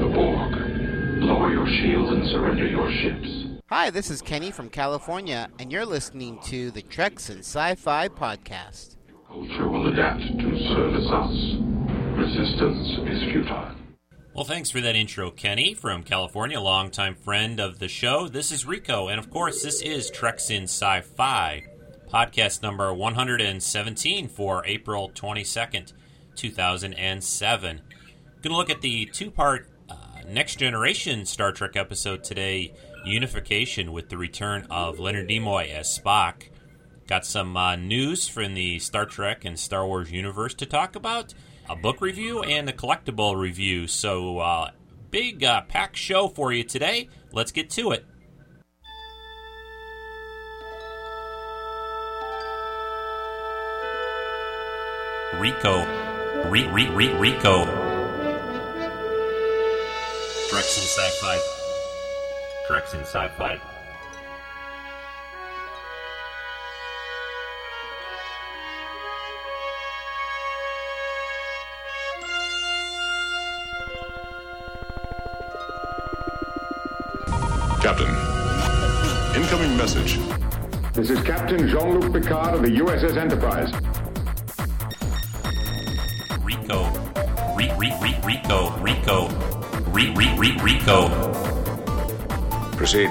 the Borg. Lower your shields and surrender your ships. Hi, this is Kenny from California, and you're listening to the Treks and Sci-Fi podcast. Culture will adapt to service us. Resistance is futile. Well, thanks for that intro, Kenny from California, longtime friend of the show. This is Rico, and of course, this is Treks in Sci Fi, podcast number 117 for April 22nd, 2007. Going to look at the two part Next Generation Star Trek episode today Unification with the return of Leonard Nimoy as Spock. Got some uh, news from the Star Trek and Star Wars universe to talk about a book review and a collectible review. So, uh, big uh, pack show for you today. Let's get to it. Rico. Re, re, re, Rico. Treks in Sci-Fi. Treks in Sci-Fi. Captain, incoming message. This is Captain Jean-Luc Picard of the USS Enterprise. Rico. Re, re, re, Rico. Rico. Re, re, re, Rico. Proceed.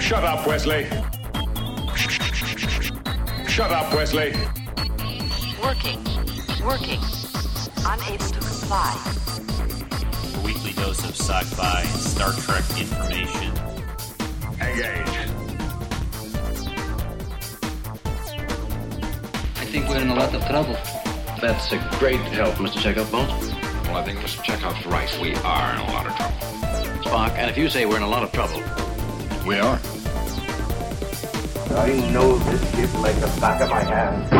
Shut up, Wesley. Shut up, Wesley. Working. Working. Unable to comply. A weekly dose of sci-fi and Star Trek information. Engage. Think we're in a lot of trouble. That's a great help, Mr. Chekhov, Bones. Well, I think Mr. Chekhov's right. We are in a lot of trouble. Spock, and if you say we're in a lot of trouble, We are. I know this ship like the back of my hand.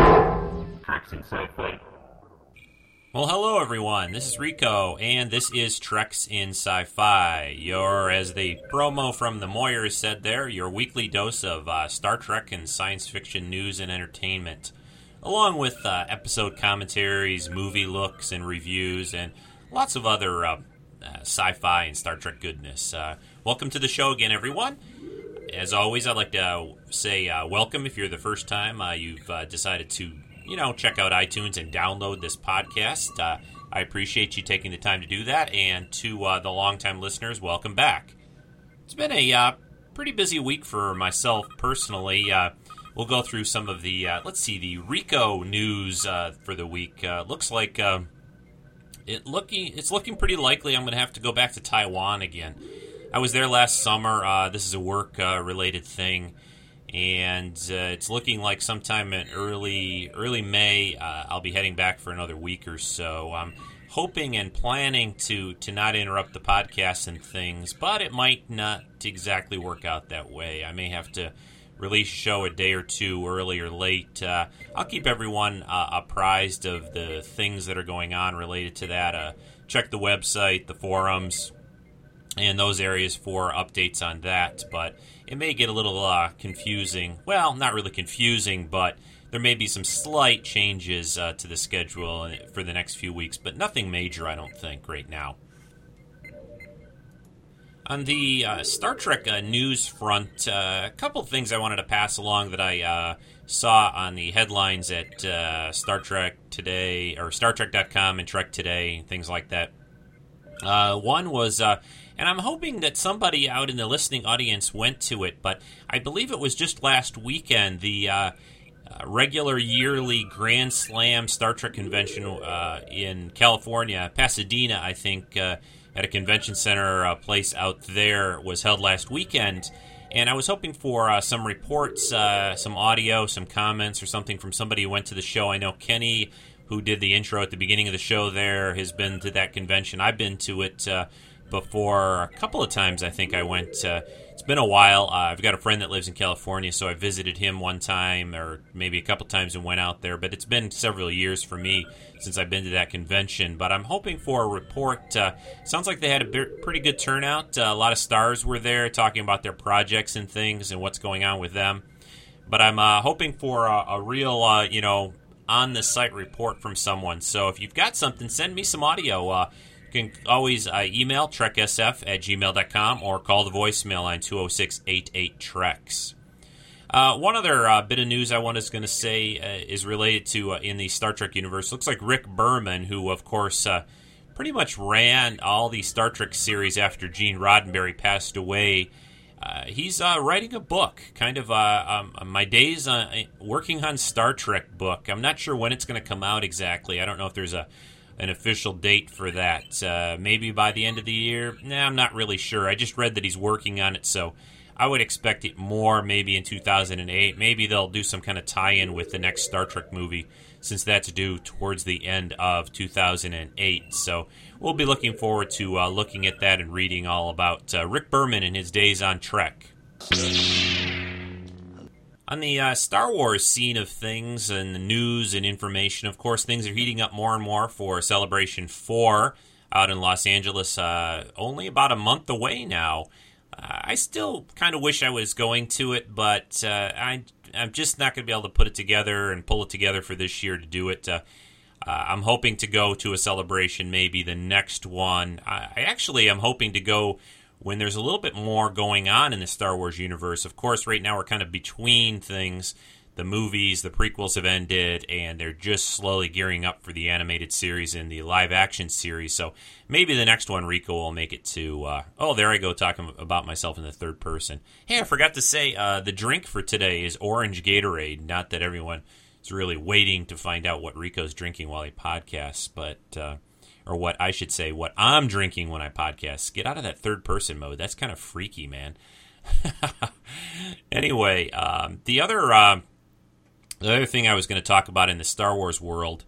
Well, hello everyone. This is Rico, and this is Treks in Sci-Fi. Your, as the promo from the Moyers said there, your weekly dose of uh, Star Trek and science fiction news and entertainment, along with uh, episode commentaries, movie looks and reviews, and lots of other uh, uh, sci-fi and Star Trek goodness. Uh, welcome to the show again, everyone. As always, I'd like to uh, say welcome if you're the first time you've decided to, you know, check out iTunes and download this podcast. I appreciate you taking the time to do that. And to uh, the longtime listeners, welcome back. It's been a pretty busy week for myself personally. Uh, we'll go through some of the, uh, let's see, the Rico news uh, for the week. Uh, looks like um it looking it's looking pretty likely I'm going to have to go back to Taiwan again. I was there last summer. Uh, this is a work uh, related thing, and it's looking like sometime in early early May I'll be heading back for another week or so. I'm hoping and planning to to not interrupt the podcast and things, but it might not exactly work out that way. I may have to release show a day or two early or late. Uh, I'll keep everyone uh, apprised of the things that are going on related to that. Uh, check the website, the forums, and those areas for updates on that. But it may get a little uh, confusing. Well, not really confusing, but there may be some slight changes uh, to the schedule for the next few weeks, but nothing major, I don't think, right now. On the uh, Star Trek uh, news front, uh, a couple things I wanted to pass along that I uh, saw on the headlines at uh, Star Trek Today or Star StarTrek.com and Trek Today, things like that. Uh, one was, and I'm hoping that somebody out in the listening audience went to it, but I believe it was just last weekend the regular yearly Grand Slam Star Trek convention in California, Pasadena, I think, at a convention center uh, place out there was held last weekend. And I was hoping for uh, some reports, uh, some audio, some comments, or something from somebody who went to the show. I know Kenny, who did the intro at the beginning of the show, there has been to that convention. I've been to it uh, before a couple of times. I think I went. Uh, it's been a while. Uh, I've got a friend that lives in California, so I visited him one time, or maybe a couple times, and went out there. But it's been several years for me since I've been to that convention. But I'm hoping for a report. Uh, sounds like they had a pretty good turnout. Uh, a lot of stars were there talking about their projects and things and what's going on with them. but I'm uh, hoping for a, a real, uh, you know, on the site report from someone. So if you've got something, send me some audio. You can always uh, email treksf at gmail.com or call the voicemail line 206 88 Treks. Uh, one other uh, bit of news I was going to say uh, is related to uh, in the Star Trek universe. Looks like Rick Berman, who of course uh, pretty much ran all the Star Trek series after Gene Roddenberry passed away. Uh, he's writing a book, kind of um, my days working on Star Trek book. I'm not sure when it's going to come out exactly. I don't know if there's a an official date for that. maybe by the end of the year. Nah, I'm not really sure. I just read that he's working on it, so I would expect it more maybe in 2008. Maybe they'll do some kind of tie in with the next Star Trek movie since that's due towards the end of 2008. So we'll be looking forward to uh, looking at that and reading all about uh, Rick Berman and his days on Trek. On the uh, Star Wars scene of things and the news and information, of course, things are heating up more and more for Celebration 4 out in Los Angeles, uh, only about a month away now. I still kind of wish I was going to it, but uh, I, I'm just not going to be able to put it together and pull it together for this year to do it. Uh, uh, I'm hoping to go to a celebration, maybe the next one. I, I actually am hoping to go when there's a little bit more going on in the Star Wars universe. Of course, right now we're kind of between things the movies, the prequels have ended, and they're just slowly gearing up for the animated series and the live action series. So maybe the next one, Rico will make it to. Uh, oh, there I go talking about myself in the third person. Hey, I forgot to say uh, the drink for today is orange Gatorade. Not that everyone is really waiting to find out what Rico's drinking while he podcasts, but. Uh, or what I should say, what I'm drinking when I podcast. Get out of that third person mode. That's kind of freaky, man. anyway, um, the other uh, the other thing I was going to talk about in the Star Wars world,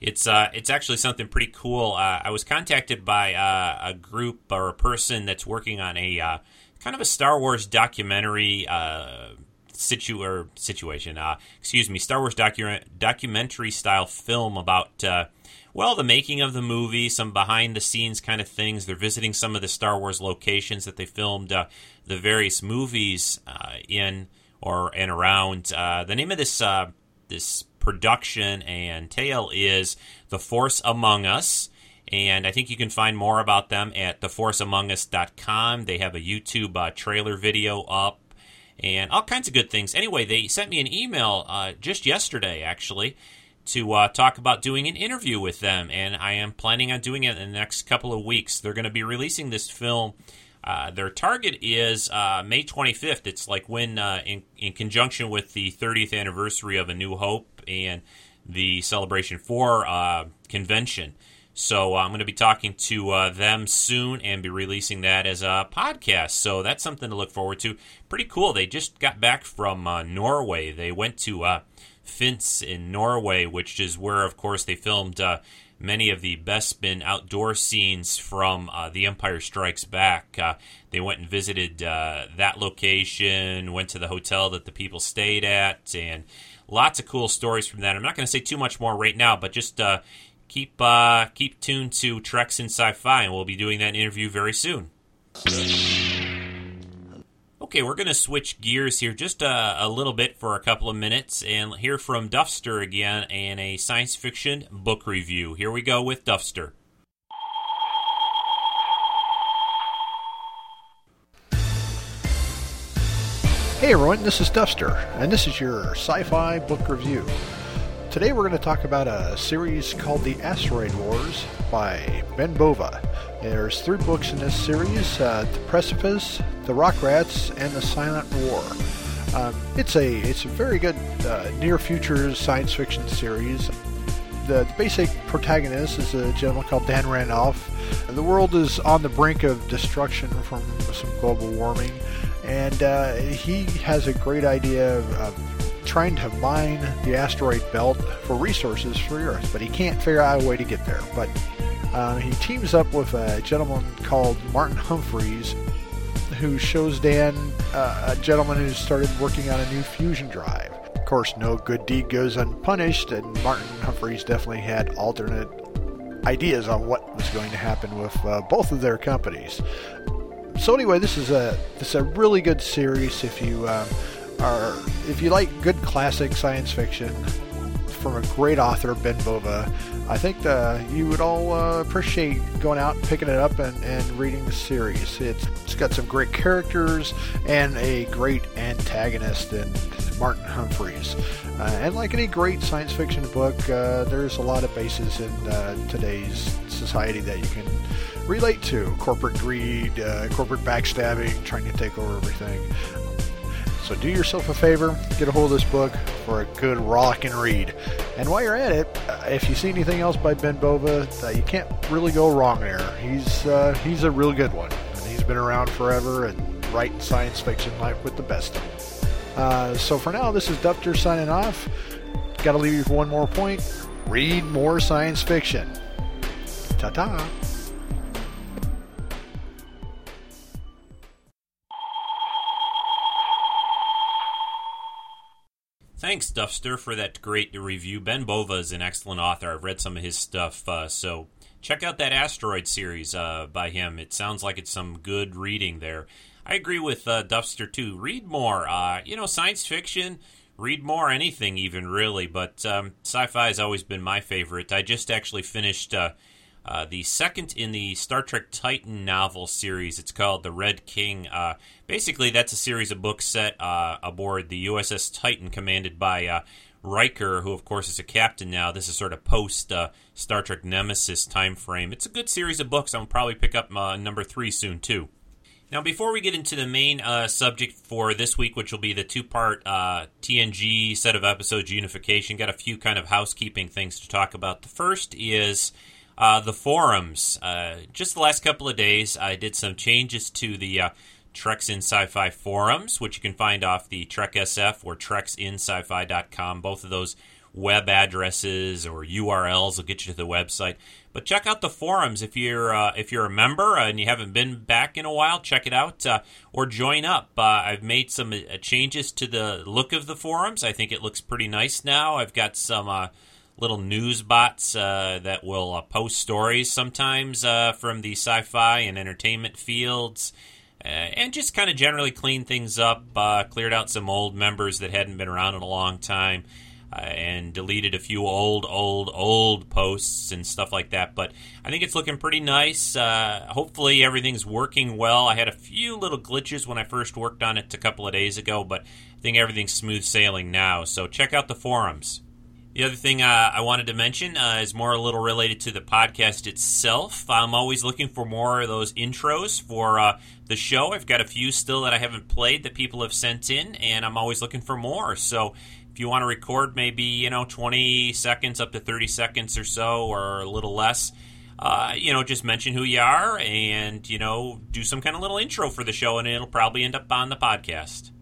it's uh, it's actually something pretty cool. Uh, I was contacted by uh, a group or a person that's working on a uh, kind of a Star Wars documentary uh, situ or situation. Excuse me, Star Wars docu- documentary style film about well the making of the movie, some behind the scenes kind of things. They're visiting some of the Star Wars locations that they filmed the various movies in or and around. Uh, the name of this uh, this production and tale is The Force Among Us. And I think you can find more about them at theforceamongus.com. They have a YouTube uh, trailer video up and all kinds of good things. Anyway, they sent me an email uh, just yesterday, actually, to uh, talk about doing an interview with them. And I am planning on doing it in the next couple of weeks. They're going to be releasing this film uh, their target is uh, May 25th. It's like when, uh, in, in conjunction with the 30th anniversary of A New Hope and the Celebration 4 uh, convention. So uh, I'm going to be talking to them soon and be releasing that as a podcast. So that's something to look forward to. Pretty cool. They just got back from Norway. They went to Finse in Norway, which is where, of course, they filmed many of the best Bespin outdoor scenes from uh, The Empire Strikes Back. Uh, they went and visited uh, that location, went to the hotel that the people stayed at, and lots of cool stories from that. I'm not going to say too much more right now, but just uh, keep uh, keep tuned to Treks in Sci-Fi, and we'll be doing that interview very soon. Okay, we're going to switch gears here just a, a, little bit for a couple of minutes and hear from Duffster again in a science fiction book review. Here we go with Duffster. Hey everyone, this is Duffster, and this is your sci fi book review. Today we're going to talk about a series called The Asteroid Wars by Ben Bova. There's three books in this series uh, The Precipice, The Rock Rats, and The Silent War. Um, it's a it's a very good uh, near future science fiction series. The, the, basic protagonist is a gentleman called Dan Randolph. The world is on the brink of destruction from some global warming, and uh, he has a great idea of, of trying to mine the asteroid belt for resources for Earth, but he can't figure out a way to get there. But uh, he teams up with a gentleman called Martin Humphreys, who shows Dan uh, a gentleman who started working on a new fusion drive. Of course, no good deed goes unpunished, and Martin Humphreys definitely had alternate ideas on what was going to happen with uh, both of their companies. So anyway, this is a this is a really good series if you uh, are if you like good classic science fiction from a great author, Ben Bova, I think the, you would all uh, appreciate going out and picking it up and, and reading the series. It's, it's got some great characters and a great antagonist in Martin Humphreys. Uh, and like any great science fiction book, uh, there's a lot of bases in uh, today's society that you can relate to corporate greed, uh, corporate backstabbing, trying to take over everything. So do yourself a favor, get a hold of this book for a good rockin' read. And while you're at it, uh, if you see anything else by Ben Bova, uh, you can't really go wrong there. He's uh, he's a real good one, and he's been around forever and writing science fiction like with the best of them. Uh, so for now, this is Duffster signing off. Got to leave you for one more point. Read more science fiction. Ta ta. Thanks, Duffster, for that great review. Ben Bova is an excellent author. I've read some of his stuff, uh, so check out that Asteroid series uh, by him. It sounds like it's some good reading there. I agree with uh, Duffster too. Read more. Uh, you know, science fiction. Read more anything, even really. But um, sci-fi has always been my favorite. I just actually finished uh, uh, the second in the Star Trek Titan novel series. It's called The Red King. Uh, basically, that's a series of books set uh, aboard the USS Titan, commanded by uh, Riker, who, of course, is a captain now. This is sort of post uh, Star Trek Nemesis time frame. It's a good series of books. I'll probably pick up number three soon, too. Now, before we get into the main uh, subject for this week, which will be the two part uh, TNG set of episodes unification, got a few kind of housekeeping things to talk about. The first is uh, the forums. Uh, just the last couple of days, I did some changes to the uh, Treks in Sci-Fi forums, which you can find off the Trek SF or TreksInSci-Fi.com. Both of those web addresses or URLs will get you to the website. But check out the forums if you're uh, if you're a member and you haven't been back in a while. Check it out uh, or join up. Uh, I've made some uh, changes to the look of the forums. I think it looks pretty nice now. I've got some uh, little news bots uh, that will uh, post stories sometimes uh, from the sci-fi and entertainment fields, uh, and just kind of generally clean things up. Uh, cleared out some old members that hadn't been around in a long time. Uh, and deleted a few old, old, old posts and stuff like that. But I think it's looking pretty nice. hopefully, everything's working well. I had a few little glitches when I first worked on it a couple of days ago, but I think everything's smooth sailing now. So check out the forums. The other thing uh, I wanted to mention uh, is more a little related to the podcast itself. I'm always looking for more of those intros for uh, the show. I've got a few still that I haven't played that people have sent in, and I'm always looking for more. So if you want to record maybe, you know, 20 seconds up to 30 seconds or so, or a little less, uh, you know, just mention who you are and, you know, do some kind of little intro for the show, and it'll probably end up on the podcast.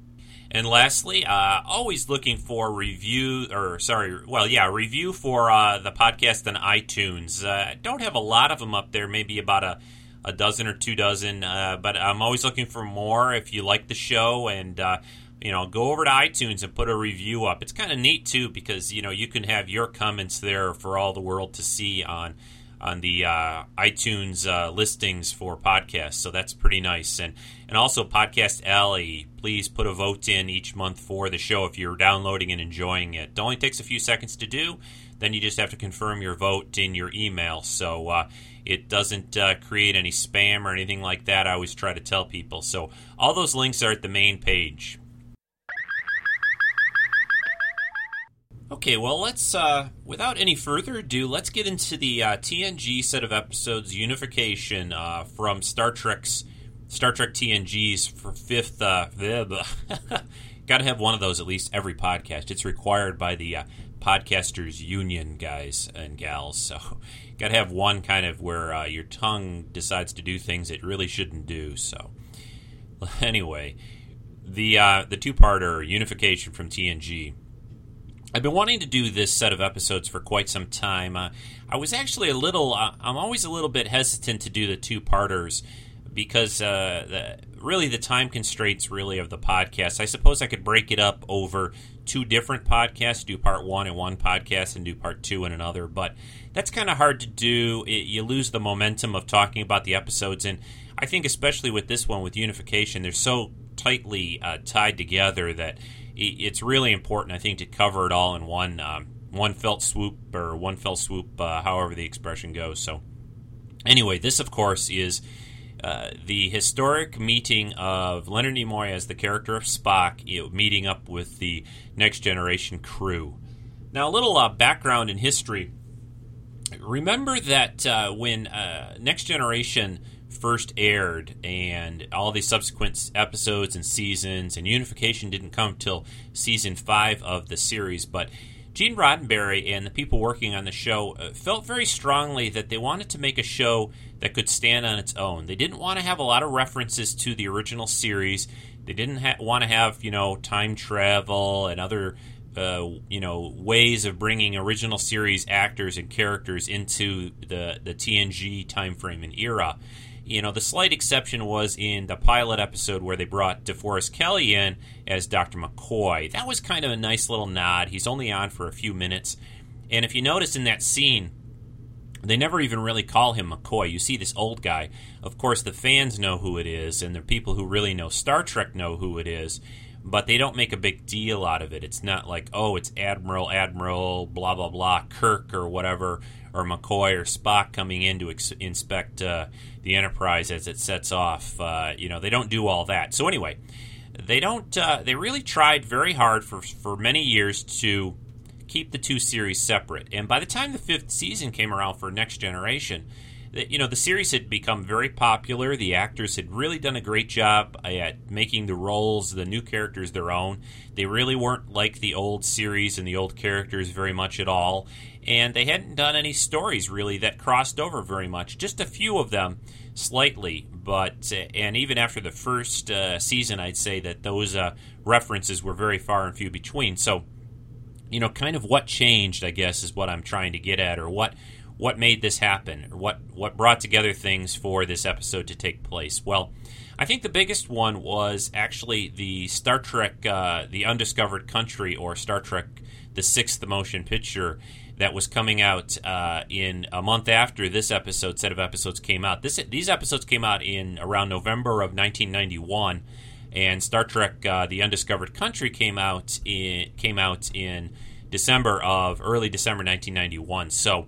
And lastly, uh, always looking for review or sorry, well, yeah, review for uh, the podcast on iTunes. Uh, don't have a lot of them up there, maybe about a, a dozen or two dozen, uh, but I'm always looking for more. If you like the show and uh, you know, go over to iTunes and put a review up. It's kind of neat too because you know you can have your comments there for all the world to see on on the uh, iTunes uh, listings for podcasts. So that's pretty nice. And and also Podcast Alley. Please put a vote in each month for the show if you're downloading and enjoying it. It only takes a few seconds to do. Then you just have to confirm your vote in your email. So uh, it doesn't uh, create any spam or anything like that. I always try to tell people. So all those links are at the main page. Okay, well, let's, uh, without any further ado, let's get into the uh, TNG set of episodes Unification uh, from Star Trek's Star Trek TNG's for fifth. Uh, Got to have one of those at least every podcast. It's required by the uh, podcasters union guys and gals. So, got to have one kind of where uh, your tongue decides to do things it really shouldn't do. So, anyway, the uh, the two parter Unification from TNG I've been wanting to do this set of episodes for quite some time. Uh, I was actually a little, uh, I'm always a little bit hesitant to do the two parters because uh, the, really the time constraints really of the podcast. I suppose I could break it up over two different podcasts, do part one in one podcast and do part two in another, but that's kind of hard to do. It, you lose the momentum of talking about the episodes, and I think especially with this one with unification, they're so tightly uh, tied together that it's really important, I think, to cover it all in one um, one felt swoop or one fell swoop, uh, however the expression goes. So, anyway, this of course is uh, the historic meeting of Leonard Nimoy as the character of Spock, you know, meeting up with the Next Generation crew. Now, a little uh, background in history. Remember that uh, when uh, Next Generation first aired and all the subsequent episodes and seasons and unification didn't come till season five of the series but gene roddenberry and the people working on the show uh, felt very strongly that they wanted to make a show that could stand on its own they didn't want to have a lot of references to the original series they didn't ha- want to have you know time travel and other uh, you know ways of bringing original series actors and characters into the the TNG time frame and era. You know, the slight exception was in the pilot episode where they brought DeForest Kelley in as Dr. McCoy. That was kind of a nice little nod. He's only on for a few minutes. And if you notice in that scene, they never even really call him McCoy. You see this old guy. Of course, the fans know who it is, and the people who really know Star Trek know who it is but they don't make a big deal out of it. It's not like, oh, it's Admiral, Admiral, blah, blah, blah, Kirk or whatever, or McCoy or Spock coming in to ex- inspect uh, the Enterprise as it sets off. Uh, you know, they don't do all that. So, anyway, they don't, uh, they really tried very hard for, for many years to keep the two series separate. And by the time the fifth season came around for Next Generation, you know the series had become very popular. The actors had really done a great job at making the roles, the new characters, their own. They really weren't like the old series and the old characters very much at all, and they hadn't done any stories really that crossed over very much. Just a few of them, slightly, but uh, and even after the first uh, season, I'd say that those uh, references were very far and few between. So, you know, kind of what changed, I guess, is what I'm trying to get at, or what what made this happen what what brought together things for this episode to take place. Well i think the biggest one was actually the star trek uh, the undiscovered country or star trek the sixth motion picture that was coming out uh, in a month after this episode set of episodes came out. This these episodes came out in around november of 1991 and star trek uh, the undiscovered country came out in came out in december of early december 1991 so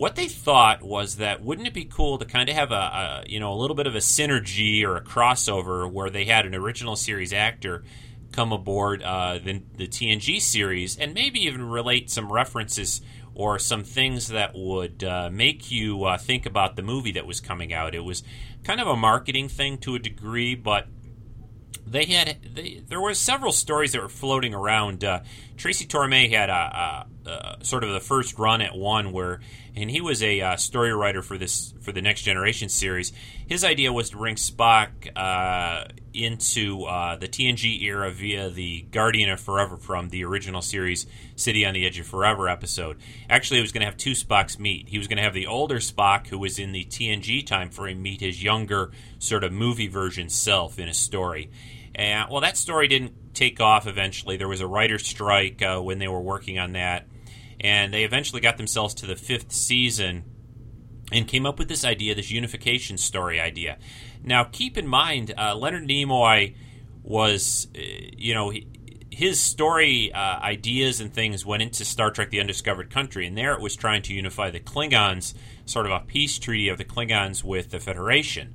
what they thought was that wouldn't it be cool to kind of have a, a, you know a little bit of a synergy or a crossover where they had an original series actor come aboard uh, the, the TNG series and maybe even relate some references or some things that would uh, make you uh, think about the movie that was coming out. It was kind of a marketing thing to a degree, but they had they, there were several stories that were floating around. Uh, Tracy Torme had a, a, a, sort of the first run at one where, and he was a uh, story writer for this for the Next Generation series. His idea was to bring Spock uh, into uh, the TNG era via the Guardian of Forever from the original series City on the Edge of Forever episode. Actually, he was going to have two Spocks meet. He was going to have the older Spock, who was in the TNG time frame, meet his younger sort of movie version self in a story and well, that story didn't take off eventually. There was a writer's strike uh, when they were working on that, and they eventually got themselves to the fifth season and came up with this idea, this unification story idea. Now, keep in mind, uh, Leonard Nimoy was, uh, you know, his story uh, ideas and things went into Star Trek: The Undiscovered Country, and there it was trying to unify the Klingons, sort of a peace treaty of the Klingons with the Federation.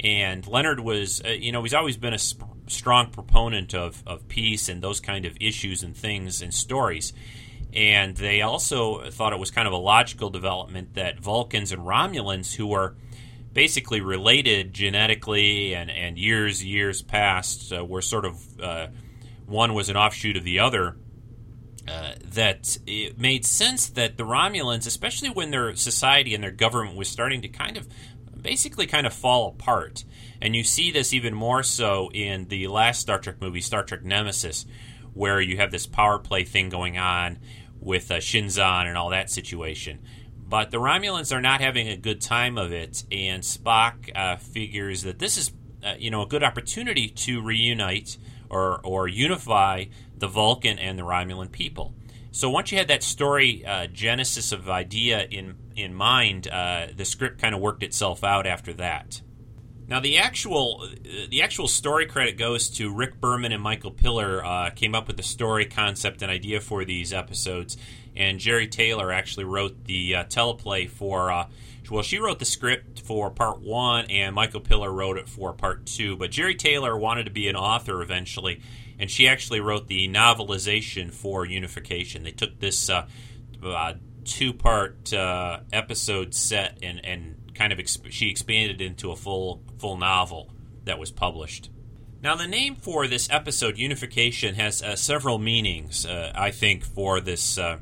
And Leonard was, uh, you know, he's always been a sp- strong proponent of, of peace and those kind of issues and things and stories. And they also thought it was kind of a logical development that Vulcans and Romulans, who were basically related genetically and, and years, years past, uh, were sort of uh, one was an offshoot of the other. Uh, that it made sense that the Romulans, especially when their society and their government was starting to kind of basically kind of fall apart. And you see this even more so in the last Star Trek movie, Star Trek Nemesis, where you have this power play thing going on with uh, Shinzon and all that situation. But the Romulans are not having a good time of it, and Spock uh, figures that this is, uh, you know, a good opportunity to reunite or or unify the Vulcan and the Romulan people. So once you had that story uh, genesis of idea in in mind, uh, the script kind of worked itself out after that. Now the actual the actual story credit goes to Rick Berman and Michael Piller Uh, came up with the story concept and idea for these episodes, and Jeri Taylor actually wrote the uh, teleplay for. Uh, well, she wrote the script for part one, and Michael Piller wrote it for part two. But Jeri Taylor wanted to be an author eventually, and she actually wrote the novelization for Unification. They took this uh, uh, two-part uh, episode set and and kind of exp- she expanded into a full full novel that was published. Now, the name for this episode, Unification, has uh, several meanings. Uh, I think for this uh, uh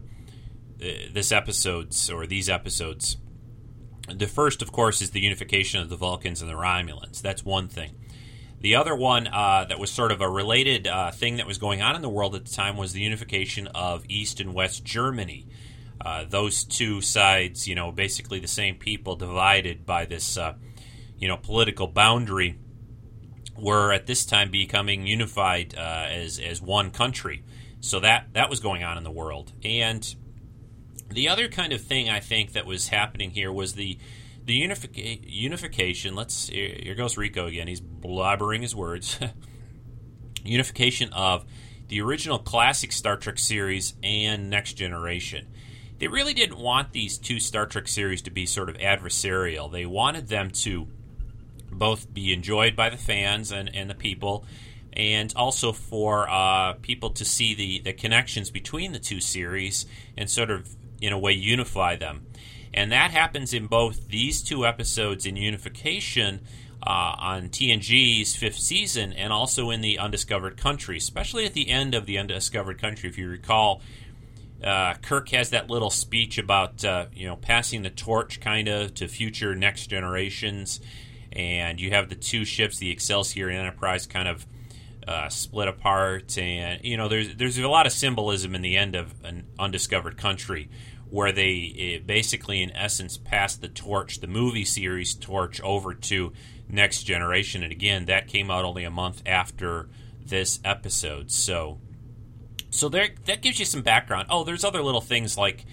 this episodes or these episodes. The first, of course, is the unification of the Vulcans and the Romulans. That's one thing. The other one uh, that was sort of a related uh, thing that was going on in the world at the time was the unification of East and West Germany. Uh, those two sides, you know, basically the same people divided by this, uh, you know, political boundary, were at this time becoming unified uh, as as one country. So that that was going on in the world, and the other kind of thing I think that was happening here was the the unifica- unification. Let's here goes Rico again. He's blabbering his words. unification of the original classic Star Trek series and Next Generation they really didn't want these two Star Trek series to be sort of adversarial. They wanted them to both be enjoyed by the fans and, and the people, and also for uh, people to see the, the connections between the two series and sort of, in a way, unify them. And that happens in both these two episodes in Unification uh, on TNG's fifth season and also in the Undiscovered Country, especially at the end of the Undiscovered Country. If you recall, uh, Kirk has that little speech about uh, you know passing the torch kind of to future next generations, and you have the two ships, the Excelsior and Enterprise, kind of uh, split apart, and you know there's there's a lot of symbolism in the end of an undiscovered country where they basically in essence pass the torch, the movie series torch, over to next generation, and again that came out only a month after this episode, so so there, that gives you some background. Oh, there's other little things like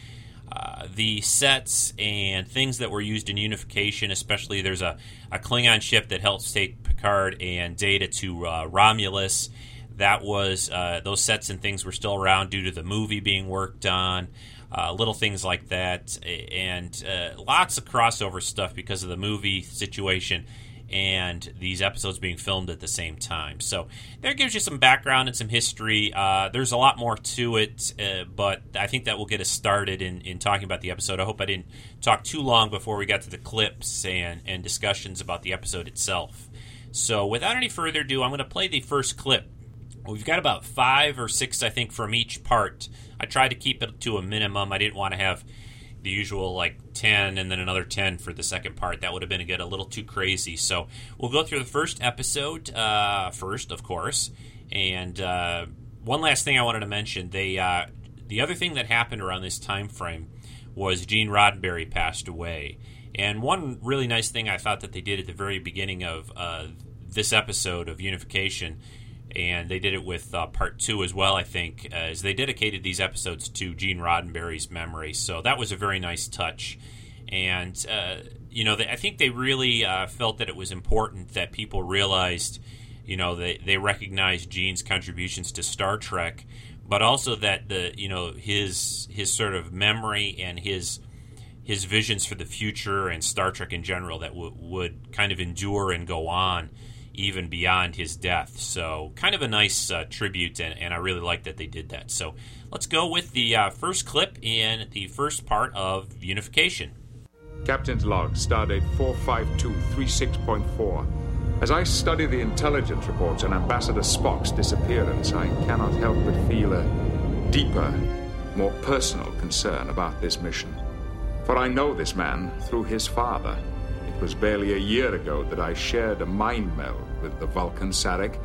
uh, the sets and things that were used in Unification. Especially, there's a, a Klingon ship that helps take Picard and Data to uh, Romulus. That was uh, those sets and things were still around due to the movie being worked on. Uh, little things like that, and uh, lots of crossover stuff because of the movie situation and these episodes being filmed at the same time. So that gives you some background and some history. Uh, there's a lot more to it, uh, but I think that will get us started in, in talking about the episode. I hope I didn't talk too long before we got to the clips and, and discussions about the episode itself. So without any further ado, I'm going to play the first clip. We've got about five or six, I think, from each part. I tried to keep it to a minimum. I didn't want to have the usual like 10 and then another 10 for the second part. That would have been a get a little too crazy. So we'll go through the first episode uh, first, of course. And uh, one last thing I wanted to mention: they uh, the other thing that happened around this time frame was Gene Roddenberry passed away. And one really nice thing I thought that they did at the very beginning of uh, this episode of Unification and they did it with uh, part two as well. I think as they dedicated these episodes to Gene Roddenberry's memory, so that was a very nice touch. And uh, you know, they, I think they really uh, felt that it was important that people realized, you know, they they recognized Gene's contributions to Star Trek, but also that the you know his his sort of memory and his his visions for the future and Star Trek in general that w- would kind of endure and go on even beyond his death. So, kind of a nice uh, tribute, and, and, I really like that they did that. So, let's go with the uh, first clip in the first part of Unification. Captain's log, stardate 45236.4. As I study the intelligence reports on Ambassador Spock's disappearance, I cannot help but feel a deeper, more personal concern about this mission. For I know this man through his father. It was barely a year ago that I shared a mind meld with the Vulcan Sarek.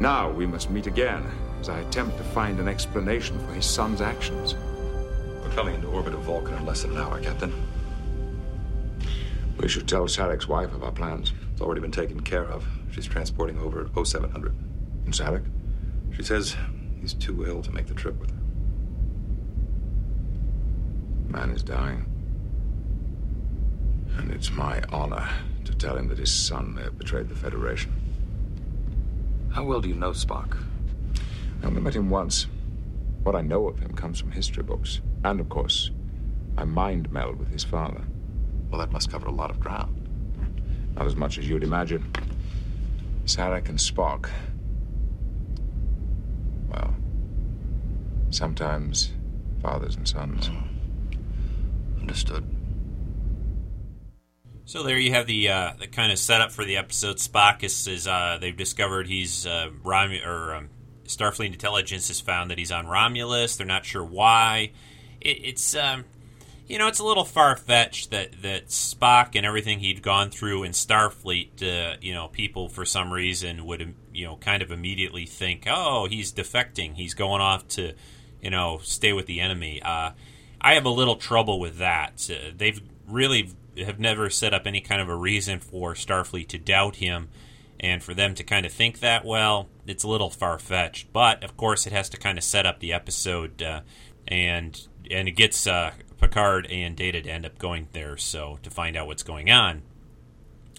Now we must meet again as I attempt to find an explanation for his son's actions. We're coming into orbit of Vulcan in less than an hour, Captain. We should tell Sarek's wife of our plans. It's already been taken care of. She's transporting over at 0700. And Sarek? She says he's too ill to make the trip with her. Man is dying. And it's my honor to tell him that his son may have betrayed the Federation. How well do you know Spock? I only met him once. What I know of him comes from history books. And, of course, I mind meld with his father. Well, that must cover a lot of ground. Not as much as you'd imagine. Sarek and Spock. Well, sometimes fathers and sons. Hmm. Understood. So there you have the uh, the kind of setup for the episode. Spock is, is uh, they've discovered he's uh, Rom- or um, Starfleet intelligence has found that he's on Romulus. They're not sure why. It, it's um, you know it's a little far fetched that that Spock and everything he'd gone through in Starfleet. Uh, you know, people for some reason would you know kind of immediately think, oh, he's defecting. He's going off to you know stay with the enemy. Uh, I have a little trouble with that. Uh, they've really have never set up any kind of a reason for Starfleet to doubt him, and for them to kind of think that, well, it's a little far fetched. But of course, it has to kind of set up the episode, uh, and and it gets uh, Picard and Data to end up going there, so to find out what's going on.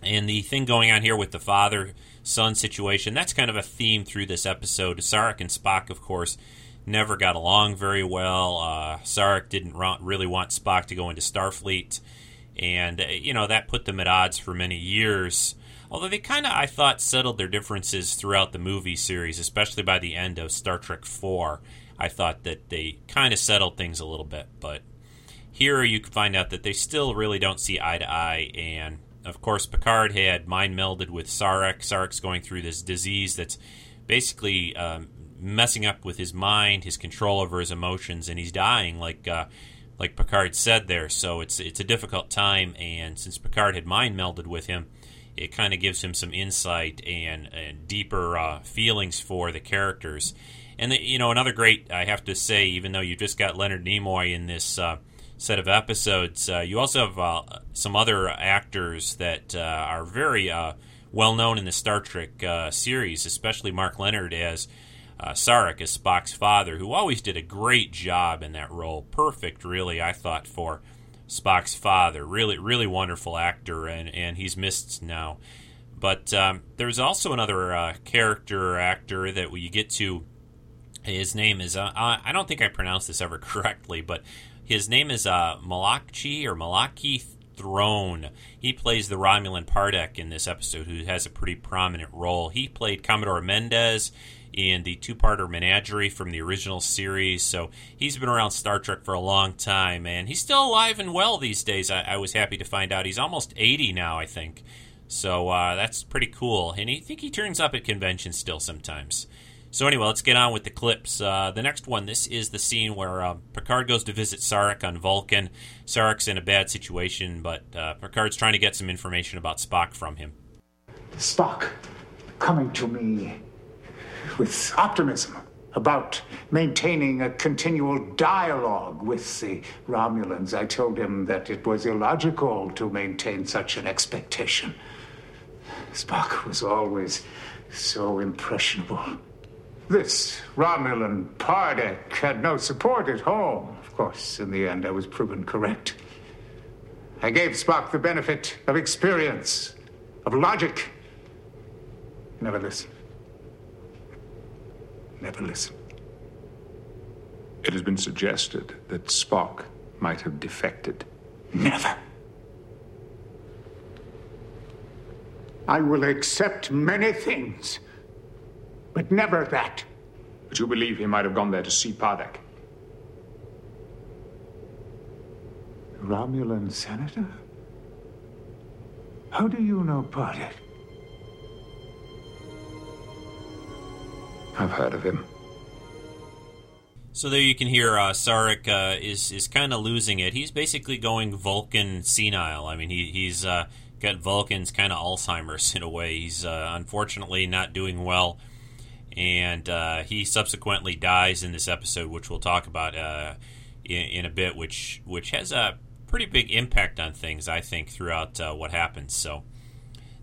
And the thing going on here with the father son situation, that's kind of a theme through this episode. Sarek and Spock, of course, never got along very well. Uh, Sarek didn't really want Spock to go into Starfleet and uh, you know that put them at odds for many years. Although they kind of, I thought, settled their differences throughout the movie series, especially by the end of Star Trek Four. I thought that they kind of settled things a little bit, but here you can find out that they still really don't see eye to eye. And of course, Picard had mind melded with Sarek. Sarek's going through this disease that's basically um, messing up with his mind, his control over his emotions, and he's dying like. Uh, like Picard said there. So it's it's a difficult time, and since Picard had mind melded with him, it kind of gives him some insight and, and deeper uh, feelings for the characters. And the, you know, another great, I have to say, even though you just got Leonard Nimoy in this uh, set of episodes, uh, you also have uh, some other actors that uh, are very uh, well known in the Star Trek series, especially Mark Lenard as uh, Sarek as Spock's father, who always did a great job in that role. Perfect, really, I thought, for Spock's father. Really, really wonderful actor, and, and he's missed now. But um, there's also another uh, character actor that we get to. His name is, uh, I don't think I pronounced this ever correctly, but his name is uh, Malachi or Malaki Throne. He plays the Romulan Pardek in this episode, who has a pretty prominent role. He played Commodore Mendez in the two parter Menagerie from the original series. So he's been around Star Trek for a long time, and he's still alive and well these days. I, I was happy to find out he's almost 80 now, I think. So uh, that's pretty cool. And I think he turns up at conventions still sometimes. So anyway, let's get on with the clips. Uh, the next one, this is the scene where uh, Picard goes to visit Sarek on Vulcan. Sarek's in a bad situation, but uh, Picard's trying to get some information about Spock from him. Spock, coming to me with optimism about maintaining a continual dialogue with the Romulans. I told him that it was illogical to maintain such an expectation. Spock was always so impressionable. This Romulan Pardek had no support at home. Of course, in the end, I was proven correct. I gave Spock the benefit of experience, of logic. Never never listen. It has been suggested that Spock might have defected. Never. I will accept many things, but never that. But you believe he might have gone there to see Pardek? Romulan senator? How do you know Pardek? I've heard of him. So there you can hear uh, Sarek uh, is is kind of losing it. He's basically going Vulcan senile. I mean, he, he's uh, got Vulcan's kind of Alzheimer's in a way. He's uh, unfortunately not doing well, and uh, he subsequently dies in this episode, which we'll talk about uh, in, in, a bit, which which has a pretty big impact on things, I think, throughout what happens. So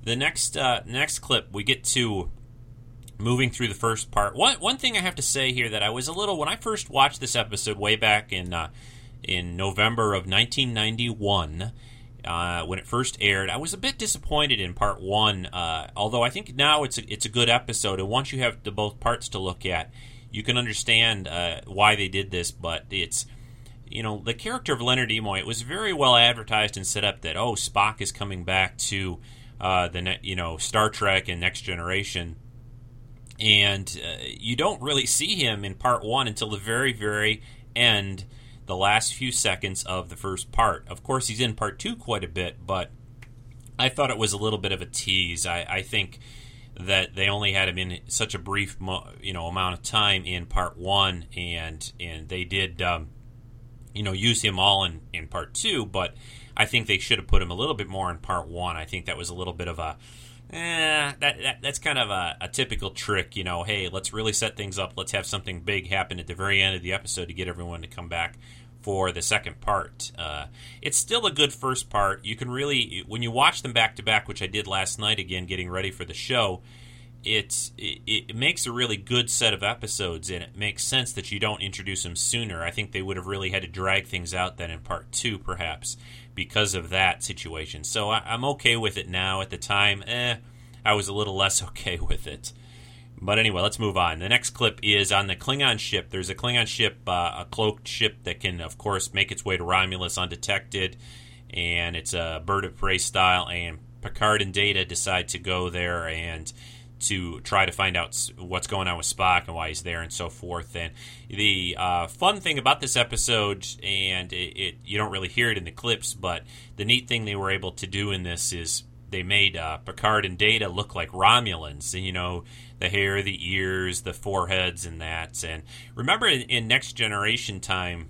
the next next clip, we get to moving through the first part. One one thing I have to say here that I was a little when I first watched this episode way back in uh, in November of 1991. uh, when it first aired. I was a bit disappointed in part one, uh, although I think now it's a, it's a good episode. And once you have the both parts to look at, you can understand uh, why they did this. But it's you know the character of Leonard Nimoy. It was very well advertised and set up that oh Spock is coming back to uh, the you know Star Trek and Next Generation. And uh, you don't really see him in part one until the very, very end the last few seconds of the first part. Of course, he's in part two quite a bit, but I thought it was a little bit of a tease. I, I think that they only had him in such a brief, you know, amount of time in part one, and and they did, um, you know, use him all in in part two. But I think they should have put him a little bit more in part one. I think that was a little bit of a eh, that, that that's kind of a, a, typical trick, you know. Hey, let's really set things up. Let's have something big happen at the very end of the episode to get everyone to come back for the second part. Uh, it's still a good first part. You can really, when you watch them back to back, which I did last night again, getting ready for the show. It, it, it makes a really good set of episodes, and it makes sense that you don't introduce them sooner. I think they would have really had to drag things out then in part two, perhaps because of that situation. So I, am okay with it now. At the time, eh, I was a little less okay with it. But anyway, let's move on. The next clip is on the Klingon ship. There's a Klingon ship, uh, a cloaked ship that can, of course, make its way to Romulus undetected, and it's a bird of prey style. And Picard and Data decide to go there and to try to find out what's going on with Spock and why he's there and so forth. And the uh, fun thing about this episode, and it, it, you don't really hear it in the clips, but the neat thing they were able to do in this is they made uh, Picard and Data look like Romulans. You know, the hair, the ears, the foreheads, and that. And remember, in, in Next Generation time,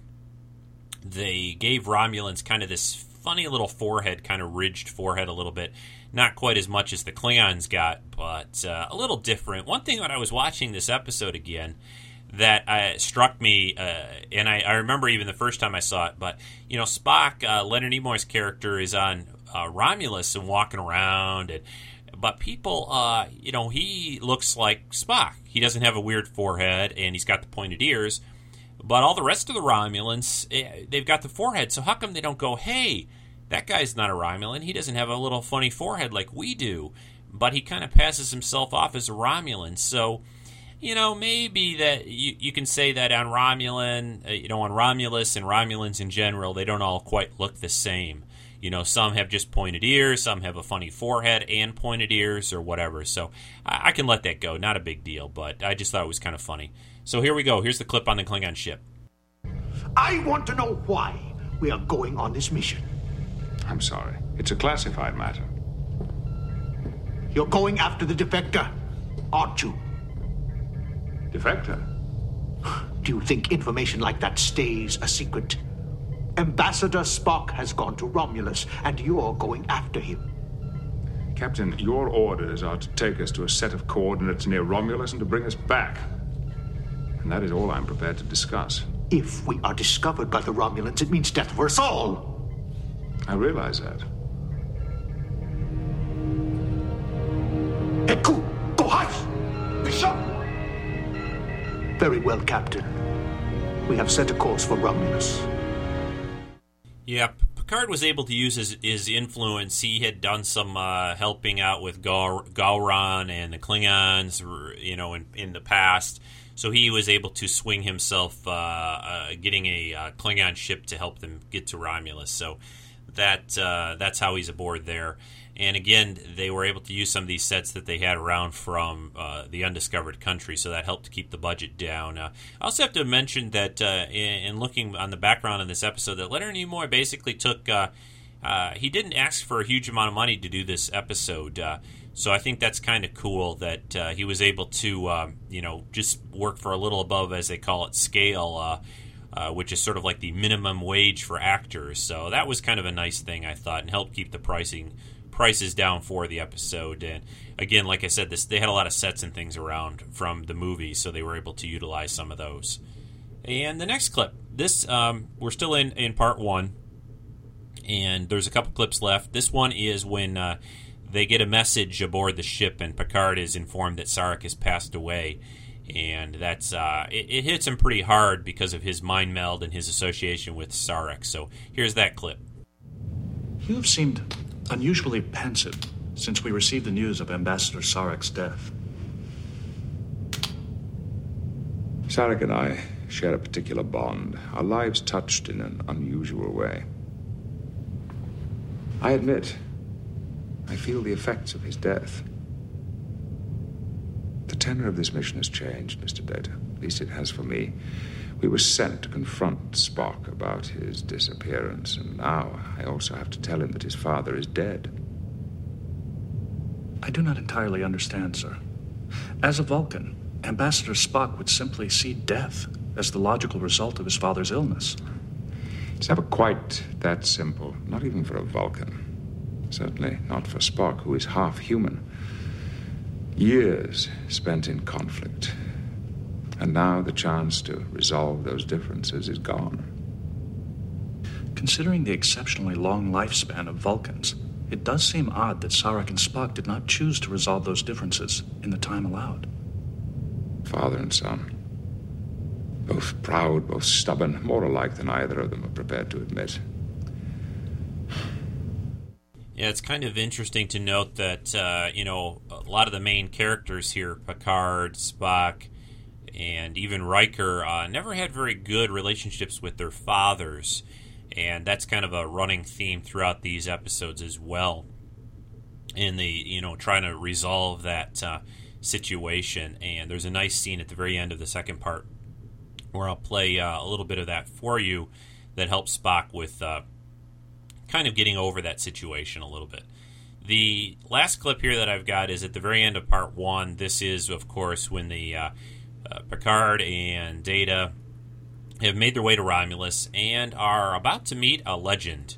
they gave Romulans kind of this funny little forehead, kind of ridged forehead a little bit not quite as much as the Klingons got, but uh, a little different. One thing when I was watching this episode again that uh, struck me, uh, and I, I, remember even the first time I saw it, but you know, Spock, uh, Leonard Nimoy's character is on uh, Romulus and walking around, and but people, uh, you know, he looks like Spock. He doesn't have a weird forehead, and he's got the pointed ears. But all the rest of the Romulans, eh, they've got the forehead. So how come they don't go, hey? That guy's not a Romulan. He doesn't have a little funny forehead like we do, but he kind of passes himself off as a Romulan. So, you know, maybe that you, you can say that on Romulan, uh, you know, on Romulus and Romulans in general, they don't all quite look the same. You know, some have just pointed ears, some have a funny forehead and pointed ears or whatever. So I, I can let that go. Not a big deal, but I just thought it was kind of funny. So here we go. Here's the clip on the Klingon ship. I want to know why we are going on this mission. I'm sorry. It's a classified matter. You're going after the defector, aren't you? Defector? Do you think information like that stays a secret? Ambassador Spock has gone to Romulus, and you're going after him. Captain, your orders are to take us to a set of coordinates near Romulus and to bring us back. And that is all I'm prepared to discuss. If we are discovered by the Romulans, it means death for us all. I realize that. Eku, go Bishop! Very well, Captain. We have set a course for Romulus. Yeah, Picard was able to use his, his influence. He had done some uh, helping out with Gaur, Gowron and the Klingons, you know, in, in the past. So he was able to swing himself, uh, uh, getting a uh, Klingon ship to help them get to Romulus. So that uh, that's how he's aboard there. And again, they were able to use some of these sets that they had around from uh, the undiscovered country, so that helped to keep the budget down. Uh, I also have to mention that uh, in, in, looking on the background in this episode, that Leonard Nimoy basically took. Uh, uh, he didn't ask for a huge amount of money to do this episode, so I think that's kind of cool that he was able to, um, you know, just work for a little above, as they call it, scale uh, which is sort of like the minimum wage for actors. So that was kind of a nice thing, I thought, and helped keep the pricing prices down for the episode. And again, like I said, this they had a lot of sets and things around from the movie, so they were able to utilize some of those. And the next clip, this um, we're still in in part one, and there's a couple clips left. This one is when. Uh, they get a message aboard the ship, and Picard is informed that Sarek has passed away and that's uh, it, it, hits him pretty hard because of his mind meld and his association with Sarek. So here's that clip. You have seemed unusually pensive since we received the news of Ambassador Sarek's death. Sarek and I share a particular bond, our lives touched in an unusual way. I admit, I feel the effects of his death. The tenor of this mission has changed, Mr. Data. At least it has for me. We were sent to confront Spock about his disappearance, and now I also have to tell him that his father is dead. I do not entirely understand, sir. As a Vulcan, Ambassador Spock would simply see death as the logical result of his father's illness. It's never quite that simple, not even for a Vulcan. Certainly not for Spock, who is half human. Years spent in conflict. And now the chance to resolve those differences is gone. Considering the exceptionally long lifespan of Vulcans, it does seem odd that Sarek and Spock did not choose to resolve those differences in the time allowed. Father and son. Both proud, both stubborn, more alike than either of them are prepared to admit. Yeah, it's kind of interesting to note that, uh, you know, a lot of the main characters here, Picard, Spock, and even Riker, uh, never had very good relationships with their fathers. And that's kind of a running theme throughout these episodes as well. In the, you know, trying to resolve that uh, situation. And there's a nice scene at the very end of the second part where I'll play uh, a little bit of that for you that helps Spock with uh, kind of getting over that situation a little bit. The last clip here that I've got is at the very end of part one. This is, of course, when the uh, uh, Picard and Data have made their way to Romulus and are about to meet a legend,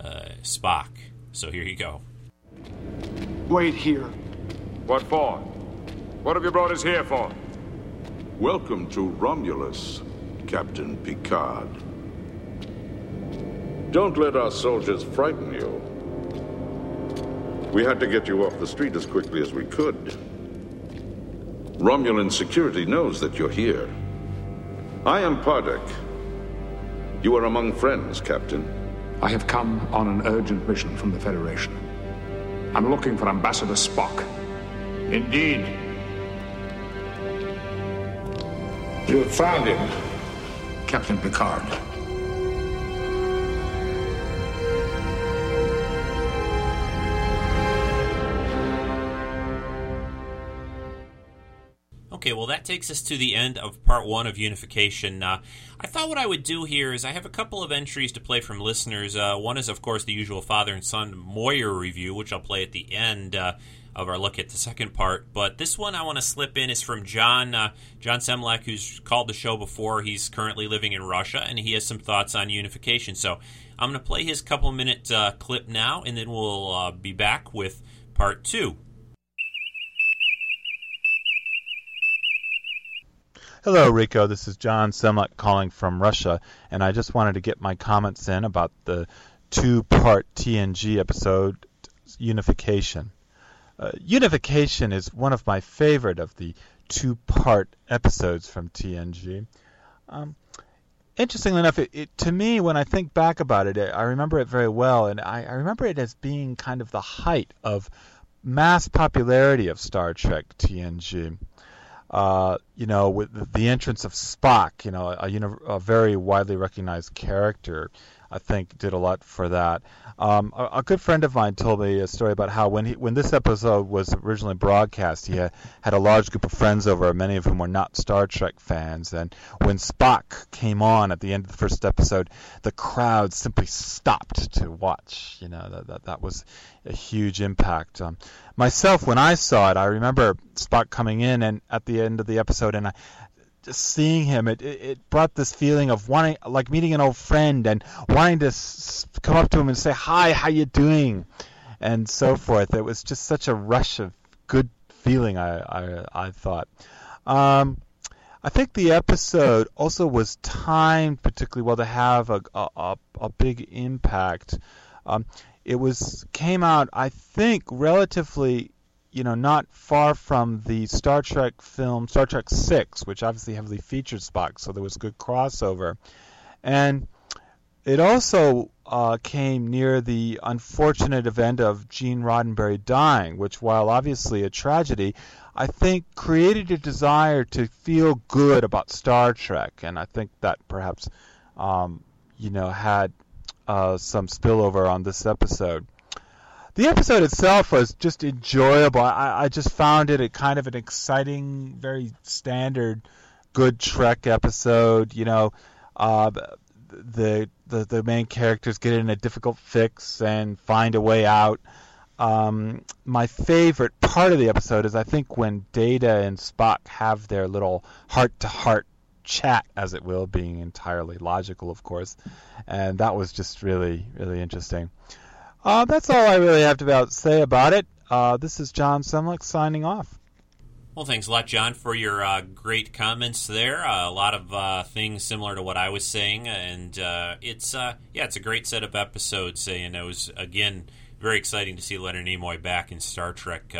uh, Spock. So here you go. Wait here. What for? What have you brought us here for? Welcome to Romulus, Captain Picard. Don't let our soldiers frighten you. We had to get you off the street as quickly as we could. Romulan security knows that you're here. I am Pardek. You are among friends, Captain. I have come on an urgent mission from the Federation. I'm looking for Ambassador Spock. Indeed. You have found him. Captain Picard. Okay, well, that takes us to the end of part one of Unification. Uh, I thought what I would do here is I have a couple of entries to play from listeners. Uh, one is, of course, the usual father and son Moyer review, which I'll play at the end uh, of our look at the second part. But this one I want to slip in is from John uh, John Semlak, who's called the show before. He's currently living in Russia, and he has some thoughts on Unification. So I'm going to play his couple minute uh, clip now, and then we'll uh, be back with part two. Hello, Rico. This is John Semlak calling from Russia, and I just wanted to get my comments in about the two-part TNG episode, Unification. Uh, Unification is one of my favorite of the two-part episodes from TNG. Um, interestingly enough, it, it, to me, when I think back about it, I remember it very well, and I, I remember it as being kind of the height of mass popularity of Star Trek TNG uh, you know, with the entrance of Spock, you know, a, a, very widely recognized character, I think did a lot for that. Um, a, a, good friend of mine told me a story about how when he, when this episode was originally broadcast, he had, had a large group of friends over, many of whom were not Star Trek fans, and when Spock came on at the end of the first episode, the crowd simply stopped to watch. You know, that that, that was a huge impact. Um, myself, when I saw it, I remember Spock coming in and at the end of the episode, and I seeing him, it, it, it brought this feeling of wanting, like meeting an old friend and wanting to s- come up to him and say, "Hi, how you doing?" and so forth. It was just such a rush of good feeling. I I, I thought. Um, I think the episode also was timed particularly well to have a a, a big impact. Um, it was came out, I think, relatively you know, not far from the Star Trek film Star Trek Six, which obviously heavily featured Spock, so there was good crossover, and it also uh, came near the unfortunate event of Gene Roddenberry dying, which, while obviously a tragedy, I think created a desire to feel good about Star Trek, and I think that perhaps, um, you know, had uh, some spillover on this episode. The episode itself was just enjoyable. I, I just found it a kind of an exciting, very standard, good Trek episode. You know, uh, the, the the main characters get in a difficult fix and find a way out. Um, my favorite part of the episode is I think when Data and Spock have their little heart-to-heart chat, as it will, being entirely logical, of course, and that was just really, really interesting. Uh, that's all I really have to say about it. Uh, this is John Semlak signing off. Well, thanks a lot, John, for your uh, great comments there. Uh, a lot of uh, things similar to what I was saying, and uh, it's yeah, it's a great set of episodes. And it was again very exciting to see Leonard Nimoy back in Star Trek,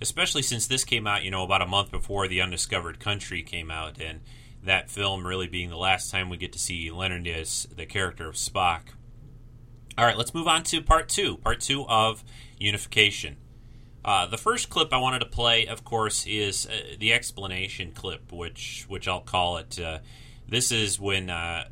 especially since this came out, you know, about a month before The Undiscovered Country came out, and that film really being the last time we get to see Leonard as the character of Spock. All right, let's move on to part two. Part two of Unification. Uh, the first clip I wanted to play, of course, is uh, the explanation clip, which which I'll call it. Uh, this is when uh,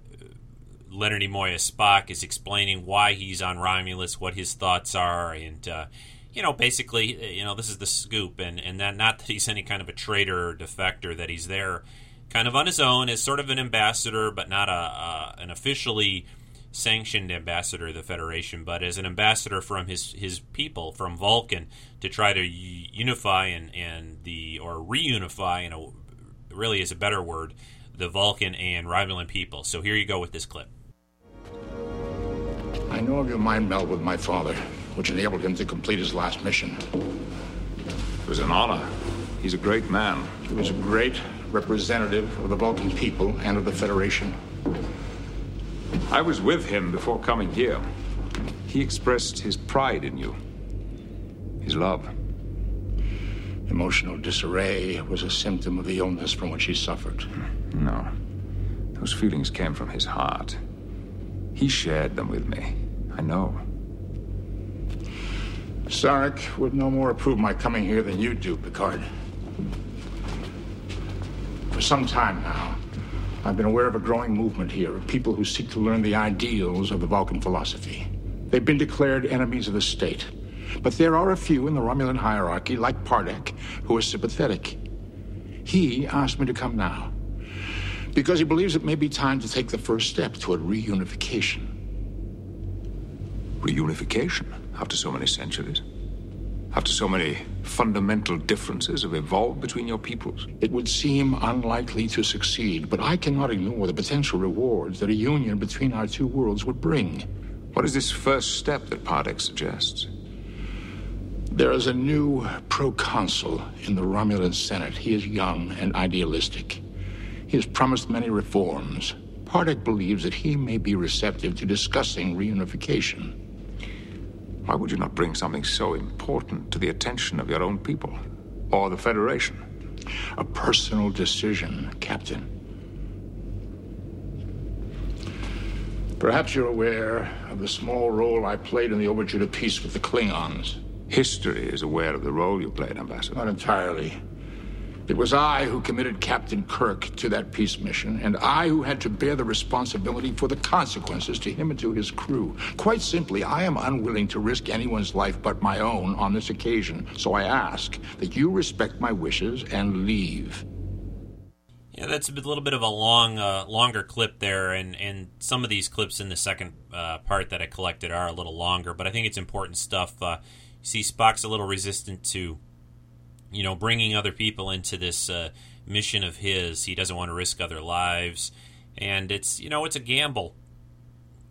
Leonard Nimoy as Spock is explaining why he's on Romulus, what his thoughts are, and uh, you know, basically, uh, you know, this is the scoop, and and that not that he's any kind of a traitor or defector, that he's there, kind of on his own as sort of an ambassador, but not a an officially sanctioned ambassador of the Federation, but as an ambassador from his his people, from Vulcan, to try to unify and and the or reunify, you know, really is a better word, the Vulcan and Romulan people. So here you go with this clip. I know of your mind meld with my father, which enabled him to complete his last mission. It was an honor. He's a great man. He was a great representative of the Vulcan people and of the Federation. I was with him before coming here. He expressed his pride in you, his love. Emotional disarray was a symptom of the illness from which he suffered. No. Those feelings came from his heart. He shared them with me. I know. Sarek would no more approve my coming here than you do, Picard. For some time now, I've been aware of a growing movement here of people who seek to learn the ideals of the Vulcan philosophy. They've been declared enemies of the state. But there are a few in the Romulan hierarchy, like Pardek, who are sympathetic. He asked me to come now because he believes it may be time to take the first step toward reunification. Reunification? After so many centuries? After so many fundamental differences have evolved between your peoples? It would seem unlikely to succeed, but I cannot ignore the potential rewards that a union between our two worlds would bring. What is this first step that Pardek suggests? There is a new proconsul in the Romulan Senate. He is young and idealistic. He has promised many reforms. Pardek believes that he may be receptive to discussing reunification. Why would you not bring something so important to the attention of your own people or the Federation? A personal decision, Captain. Perhaps you're aware of the small role I played in the overture to peace with the Klingons. History is aware of the role you played, Ambassador. Not entirely. It was I who committed Captain Kirk to that peace mission, and I who had to bear the responsibility for the consequences to him and to his crew. Quite simply, I am unwilling to risk anyone's life but my own on this occasion, so I ask that you respect my wishes and leave. Yeah, that's a little bit of a long, uh, longer clip there, and, and some of these clips in the second uh, part that I collected are a little longer, but I think it's important stuff. Uh, you see, Spock's a little resistant to you know, bringing other people into this uh, mission of his. He doesn't want to risk other lives, and it's you know it's a gamble,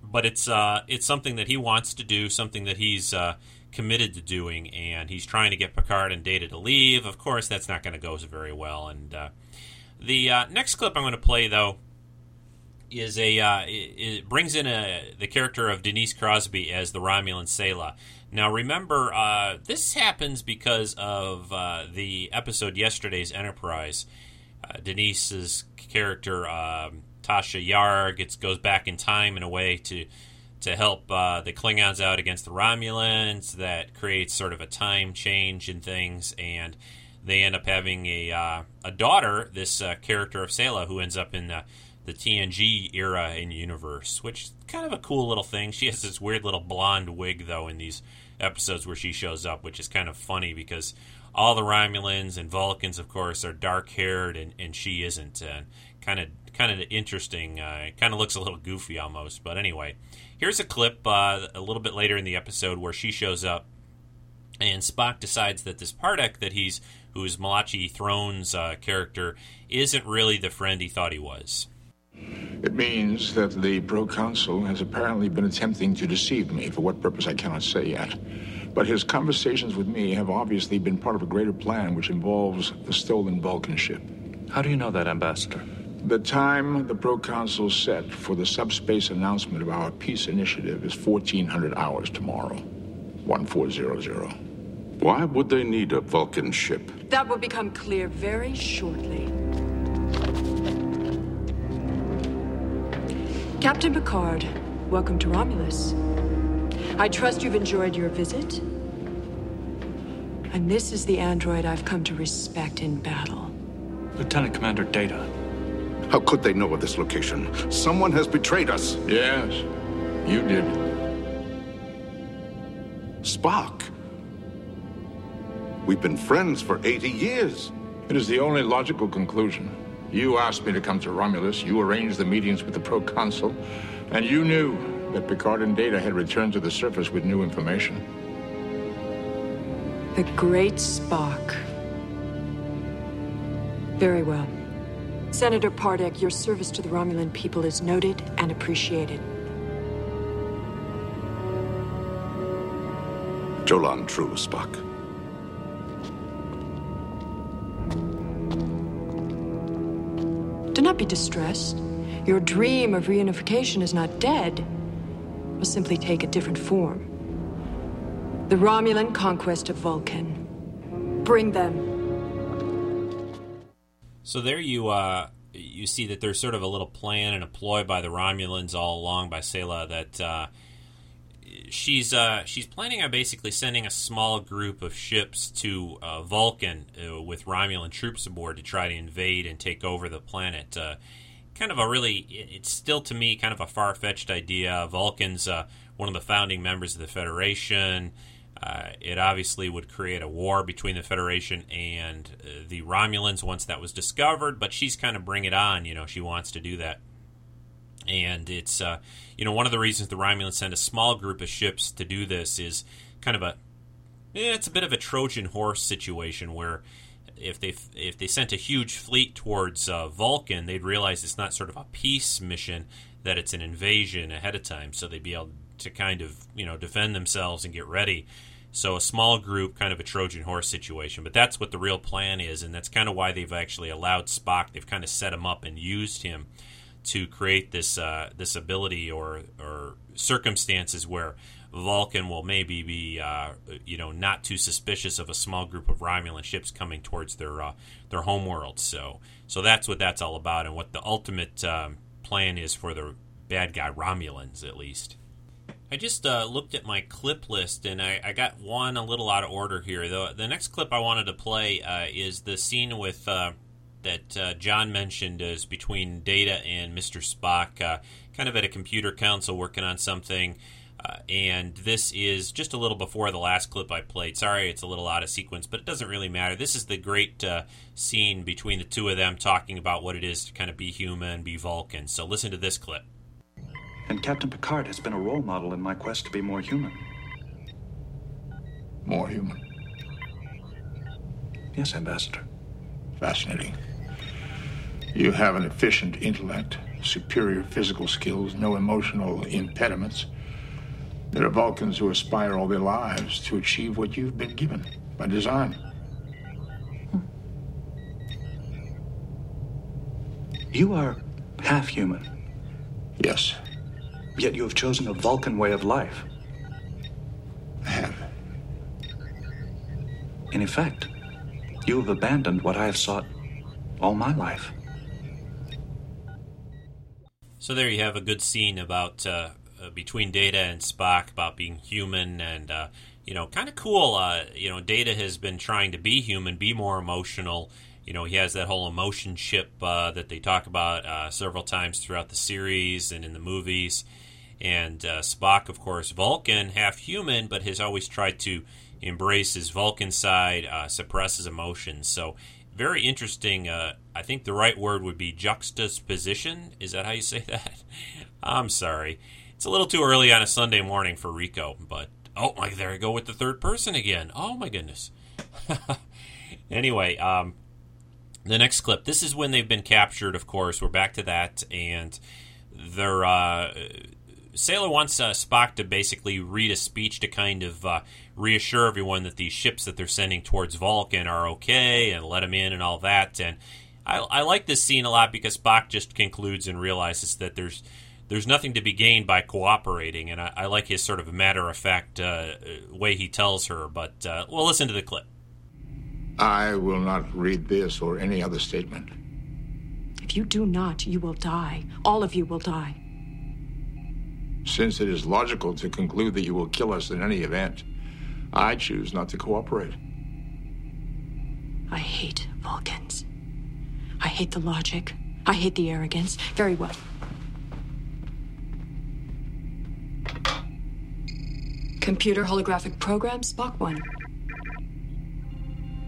but it's uh, it's something that he wants to do, something that he's uh, committed to doing, and he's trying to get Picard and Data to leave. Of course, that's not going to go very well. And uh, the uh, next clip I'm going to play though is a uh, it, it brings in a the character of Denise Crosby as the Romulan Sela. Now, remember, uh, this happens because of uh, the episode yesterday's Enterprise. Uh, Denise's character, um, Tasha Yar, gets goes back in time in a way to to help uh, the Klingons out against the Romulans. That creates sort of a time change in things, and they end up having a uh, a daughter. This uh, character of Sela, who ends up in the TNG era in universe, which kind of a cool little thing. She has this weird little blonde wig though in these episodes where she shows up, which is kind of funny because all the Romulans and Vulcans, of course, are dark haired and, and she isn't. And kind of kind of interesting. Uh, kind of looks a little goofy almost. But anyway, here's a clip uh, a little bit later in the episode where she shows up, and Spock decides that this Pardek that he's who is Malachi Throne's uh, character isn't really the friend he thought he was. It means that the proconsul has apparently been attempting to deceive me, for what purpose I cannot say yet. But his conversations with me have obviously been part of a greater plan which involves the stolen Vulcan ship. How do you know that, Ambassador? The time the proconsul set for the subspace announcement of our peace initiative is 1400 hours tomorrow. 1400. Why would they need a Vulcan ship? That will become clear very shortly. Captain Picard, welcome to Romulus. I trust you've enjoyed your visit. And this is the android I've come to respect in battle. Lieutenant Commander Data. How could they know of this location? Someone has betrayed us. Yes, you did. Spock. We've been friends for 80 years. It is the only logical conclusion. You asked me to come to Romulus, you arranged the meetings with the proconsul, and you knew that Picard and Data had returned to the surface with new information. The great Spock. Very well. Senator Pardek, your service to the Romulan people is noted and appreciated. Jolan Tru, Spock. Be distressed. Your dream of reunification is not dead. It will simply take a different form. The Romulan conquest of Vulcan. Bring them. So there you uh, you see that there's sort of a little plan and a ploy by the Romulans all along by Sela that uh, she's uh, she's planning on basically sending a small group of ships to uh, Vulcan uh, with Romulan troops aboard to try to invade and take over the planet. Uh, kind of a really, it's still to me kind of a far fetched idea. Vulcan's uh, one of the founding members of the Federation. Uh, it obviously would create a war between the Federation and the Romulans once that was discovered, but she's kind of bring it on. You know, she wants to do that and it's you know one of the reasons the Romulans send a small group of ships to do this is kind of a eh, it's a bit of a Trojan horse situation where if they if they sent a huge fleet towards uh, Vulcan, they'd realize it's not sort of a peace mission that it's an invasion ahead of time, so they'd be able to kind of you know defend themselves and get ready. So a small group, kind of a Trojan horse situation, but that's what the real plan is, and that's kind of why they've actually allowed Spock. They've kind of set him up and used him to create this uh, this ability or or circumstances where Vulcan will maybe be uh, you know not too suspicious of a small group of Romulan ships coming towards their uh, their homeworld. So so that's what that's all about, and what the ultimate um, plan is for the bad guy Romulans, at least. I just uh, looked at my clip list and I, I, got one a little out of order here. The, the next clip I wanted to play uh, is the scene with uh, that uh, John mentioned is between Data and Mr. Spock, uh, kind of at a computer council working on something. Uh, and this is just a little before the last clip I played. Sorry, it's a little out of sequence, but it doesn't really matter. This is the great uh, scene between the two of them talking about what it is to kind of be human, be Vulcan. So listen to this clip. And Captain Picard has been a role model in my quest to be more human. More human? Yes, Ambassador. Fascinating. You have an efficient intellect, superior physical skills, no emotional impediments. There are Vulcans who aspire all their lives to achieve what you've been given by design. You are half human. Yes. Yet you have chosen a Vulcan way of life. I have. In effect, you have abandoned what I have sought all my life. So there you have a good scene about uh, uh, between Data and Spock about being human and uh, you know kind of cool. Uh, you know, Data has been trying to be human, be more emotional. You know, he has that whole emotion ship uh, that they talk about uh, several times throughout the series and in the movies. And Spock, of course, Vulcan, half human, but has always tried to embrace his Vulcan side, suppress his emotions. So very interesting. I think the right word would be juxtaposition. Is that how you say that? I'm sorry. It's a little too early on a Sunday morning for Rico, but oh my, there I go with the third person again. Oh my goodness. anyway, um, the next clip. This is when they've been captured. Of course, we're back to that, and they're. Uh, Sela wants uh, Spock to basically read a speech to kind of uh, reassure everyone that these ships that they're sending towards Vulcan are okay and let them in and all that. And I, I like this scene a lot because Spock just concludes and realizes that there's there's nothing to be gained by cooperating, and I, I like his sort of matter of fact uh, way he tells her. But uh, we'll listen to the clip. I will not read this or any other statement. If you do not, you will die. All of you will die. Since it is logical to conclude that you will kill us in any event, I choose not to cooperate. I hate Vulcans. I hate the logic. I hate the arrogance. Very well. Computer holographic program, Spock 1.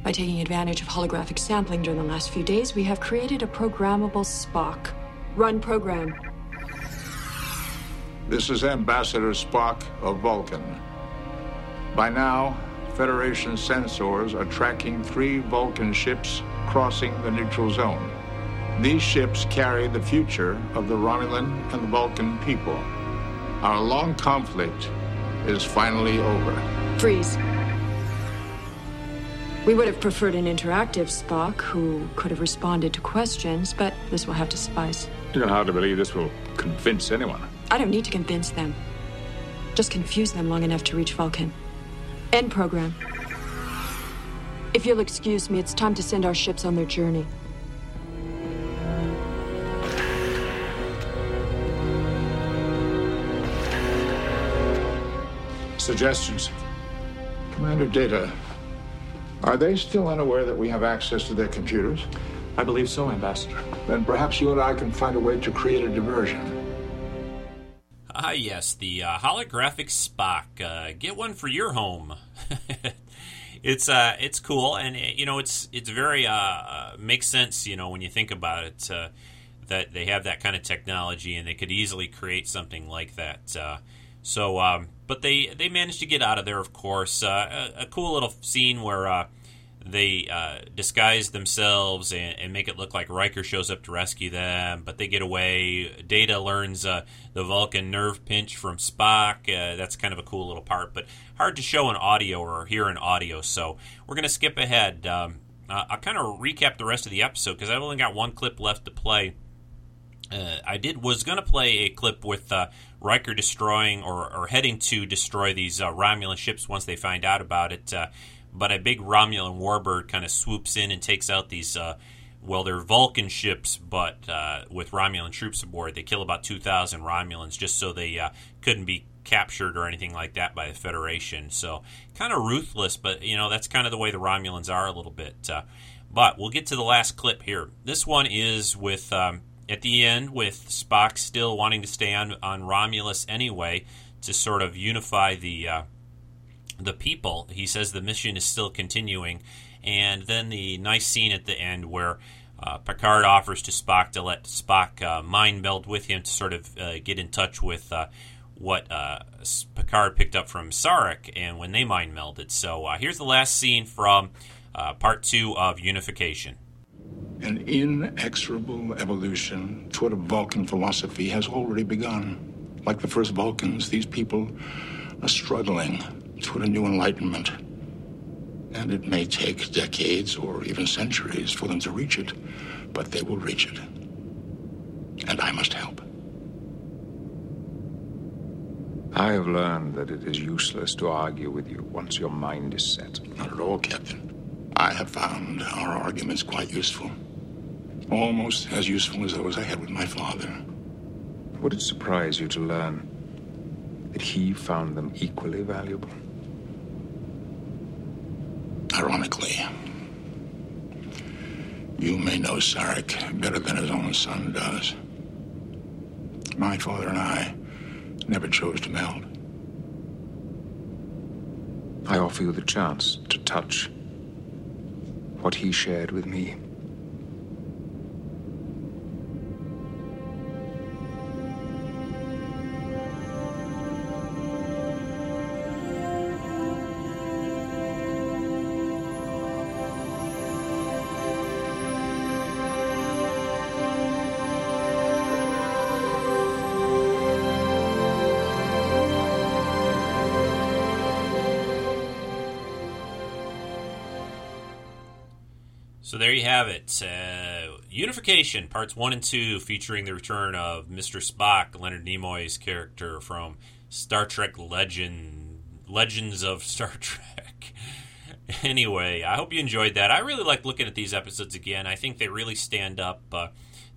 By taking advantage of holographic sampling during the last few days, we have created a programmable Spock. Run program. This is Ambassador Spock of Vulcan. By now, Federation sensors are tracking three Vulcan ships crossing the neutral zone. These ships carry the future of the Romulan and the Vulcan people. Our long conflict is finally over. Freeze. We would have preferred an interactive Spock who could have responded to questions, but this will have to suffice. You can hardly believe this will convince anyone. I don't need to convince them. Just confuse them long enough to reach Vulcan. End program. If you'll excuse me, it's time to send our ships on their journey. Suggestions? Commander Data, are they still unaware that we have access to their computers? I believe so, Ambassador. Then perhaps you and I can find a way to create a diversion. Ah, yes, the uh, holographic Spock. Uh, get one for your home. it's uh, it's cool, and you know, it's it's very uh, uh, makes sense. You know, when you think about it, uh, that they have that kind of technology, and they could easily create something like that. Uh, so, um, but they they managed to get out of there. Of course, uh, a, a cool little scene where. Uh, they uh, disguise themselves and, and, make it look like Riker shows up to rescue them, but they get away. Data learns uh, the Vulcan nerve pinch from Spock. Uh, that's kind of a cool little part, but hard to show in audio or hear in audio. So we're going to skip ahead. Um, I'll kind of recap the rest of the episode because I've only got one clip left to play. Uh, I did was going to play a clip with uh, Riker destroying or, or, heading to destroy these uh, Romulan ships once they find out about it but a big Romulan warbird kind of swoops in and takes out these. Uh, well, they're Vulcan ships, but uh, with Romulan troops aboard. They kill about 2,000 Romulans just so they uh, couldn't be captured or anything like that by the Federation. So, kind of ruthless, but you know that's kind of the way the Romulans are a little bit. Uh, but we'll get to the last clip here. This one is with um, at the end with Spock still wanting to stay on on Romulus anyway to sort of unify the uh, the people. He says the mission is still continuing, and then the nice scene at the end where uh, Picard offers to Spock to let Spock uh, mind meld with him to sort of uh, get in touch with uh, what uh, Picard picked up from Sarek, and when they mind melded. So uh, here's the last scene from part two of Unification. An inexorable evolution toward a Vulcan philosophy has already begun. Like the first Vulcans, these people are struggling toward a new enlightenment. And it may take decades or even centuries for them to reach it, but they will reach it. And I must help. I have learned that it is useless to argue with you once your mind is set. Not at all, Captain. I have found our arguments quite useful. Almost as useful as those I had with my father. Would it surprise you to learn that he found them equally valuable? Ironically, you may know Sarek better than his own son does. My father and I never chose to meld. I offer you the chance to touch what he shared with me. Have it. Uh, Unification, parts one and two, featuring the return of Mr. Spock, Leonard Nimoy's character from Star Trek Legend, Legends of Star Trek. anyway, I hope you enjoyed that. I really like looking at these episodes again. I think they really stand up. Uh,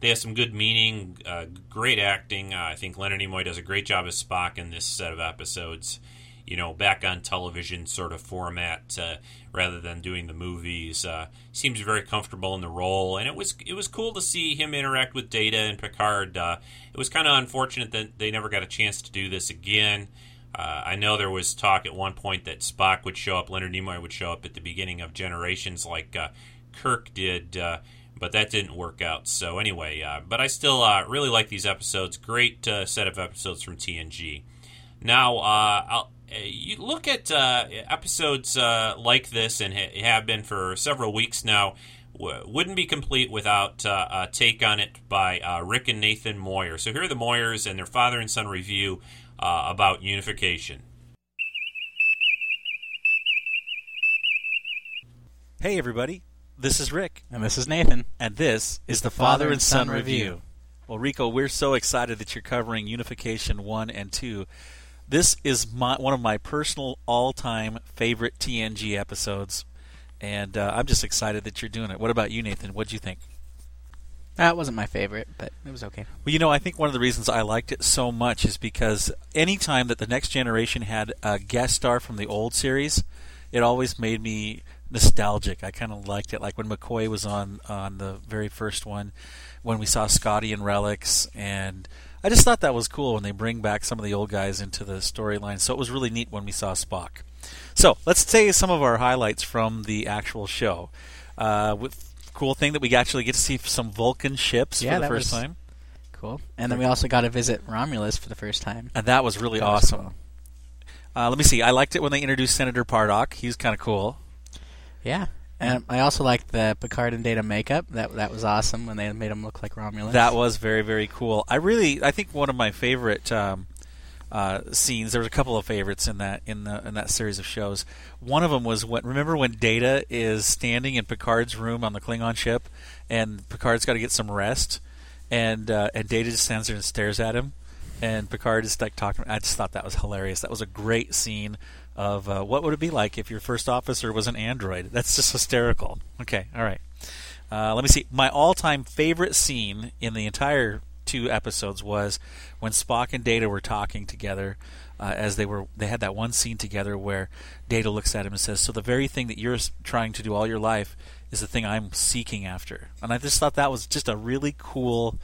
they have some good meaning, uh, great acting. I think Leonard Nimoy does a great job as Spock in this set of episodes you know, back on television sort of format uh, rather than doing the movies. Uh, seems very comfortable in the role, and it was it was cool to see him interact with Data and Picard. Uh, it was kind of unfortunate that they never got a chance to do this again. Uh, I know there was talk at one point that Spock would show up, Leonard Nimoy would show up at the beginning of Generations, like uh, Kirk did. Uh, but that didn't work out. So anyway, but I still really like these episodes. Great set of episodes from TNG. Now, I'll, you look at uh, episodes uh, like this, and ha- have been for several weeks now, w- wouldn't be complete without uh, a take on it by uh, Rick and Nathan Moyer. So here are the Moyers and their father and son review uh, about unification. Hey, everybody. This is Rick. And this is Nathan. And this is the Father and Son Review. Well, Rico, we're so excited that you're covering Unification 1 and 2 this is my, one of my personal all-time favorite TNG episodes, and uh, I'm just excited that you're doing it. What about you, Nathan? What'd you think? That wasn't my favorite, but it was okay. Well, you know, I think one of the reasons I liked it so much is because anytime that the next generation had a guest star from the old series, it always made me nostalgic. I kind of liked it, like when McCoy was on on the very first one, when we saw Scotty and Relics, and I just thought that was cool when they bring back some of the old guys into the storyline. So it was really neat when we saw Spock. So let's say some of our highlights from the actual show. Uh, with cool thing that we actually get to see some Vulcan ships yeah, for the first time. Cool. And then we also got to visit Romulus for the first time. And that was really that awesome. Was cool. uh, let me see. I liked it when they introduced Senator Pardock. He's kind of cool. Yeah. And I also liked the Picard and Data makeup. That that was awesome when they made him look like Romulus. That was very very cool. I really I think one of my favorite um, uh, scenes. There was a couple of favorites in that in the in that series of shows. One of them was what remember when Data is standing in Picard's room on the Klingon ship, and Picard's got to get some rest, and uh, and Data just stands there and stares at him, and Picard is like talking. I just thought that was hilarious. That was a great scene of uh, what would it be like if your first officer was an android. That's just hysterical. Okay, all right. Uh, let me see. My all-time favorite scene in the entire two episodes was when Spock and Data were talking together. Uh, as they were, they had that one scene together where Data looks at him and says, "So the very thing that you're trying to do all your life is the thing I'm seeking after." And I just thought that was just a really cool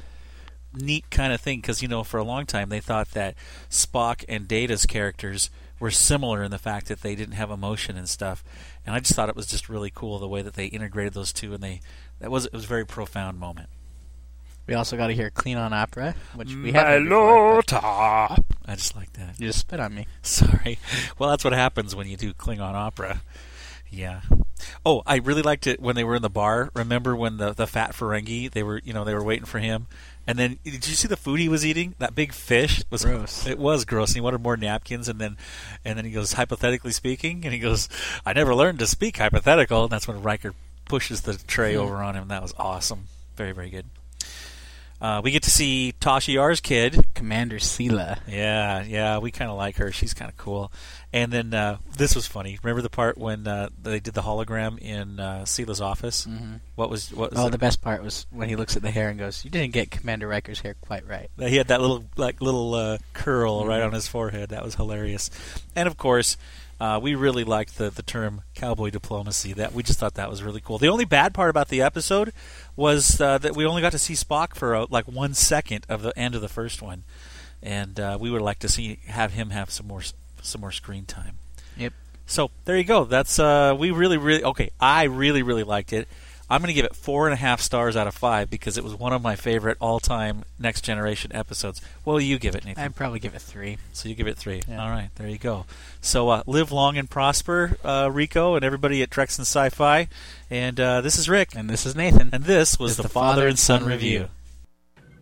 neat kind of thing because you know for a long time they thought that Spock and Data's characters were similar in the fact that they didn't have emotion and stuff. And I just thought it was just really cool the way that they integrated those two, and they that was it was a very profound moment. We also got to hear Klingon opera, which we haven't before. I just like that. You just spit on me. Sorry. Well, that's what happens when you do Klingon opera. Yeah. Oh, I really liked it when they were in the bar. Remember when the the fat Ferengi they were you know they were waiting for him, and then did you see the food he was eating? That big fish was gross. It was gross. And he wanted more napkins, and then and then he goes hypothetically speaking, and he goes, "I never learned to speak hypothetical." And that's when Riker pushes the tray mm-hmm. over on him. That was awesome. Very very good. Uh, we get to see Tasha Yar's kid Commander Sela. Yeah, yeah, we kind of like her. She's kind of cool. And then uh, this was funny. Remember the part when uh, they did the hologram in uh, Sela's office? Mm-hmm. What was what? Was oh, the, best part was when he looks at the hair and goes, "You didn't get Commander Riker's hair quite right." He had that little like little uh, curl Mm-hmm. right on his forehead. That was hilarious. And of course, uh, we really liked the the term cowboy diplomacy. That we just thought that was really cool. The only bad part about the episode was uh, that we only got to see Spock for uh, like one second of the end of the first one, and uh, we would like to see have him have some more some more screen time. Yep. So there you go. That's uh, we really really okay. I really really liked it. I'm going to give it four and a half stars out of five because it was one of my favorite all-time Next Generation episodes. What will you give it, Nathan? I'd probably give it three. So you give it three. Yeah. All right, there you go. So uh, live long and prosper, uh, Rico, and everybody at Treks and Sci-Fi. And uh, this is Rick, and this is Nathan, and this was the, the Father and Son review.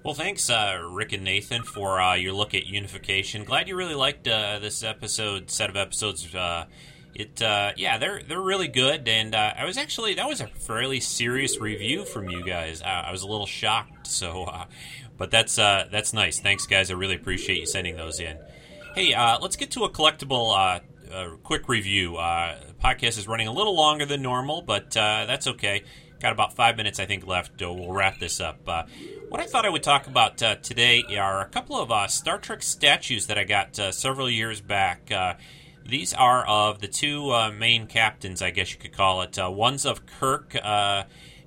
Well, thanks, uh, Rick and Nathan, for uh, your look at unification. Glad you really liked uh, this episode, set of episodes. It, uh, yeah, they're they're really good, and uh, I was actually that was a fairly serious review from you guys. Uh, I was a little shocked, so, uh, but that's uh, that's nice. Thanks, guys. I really appreciate you sending those in. Hey, uh, let's get to a collectible. Quick review. Uh, podcast is running a little longer than normal, but uh, that's okay. Got about five minutes, I think, left. We'll wrap this up. Uh, what I thought I would talk about today are a couple of Star Trek statues that I got several years back. These are of the two uh, main captains, I guess you could call it. Uh, one's of Kirk, uh,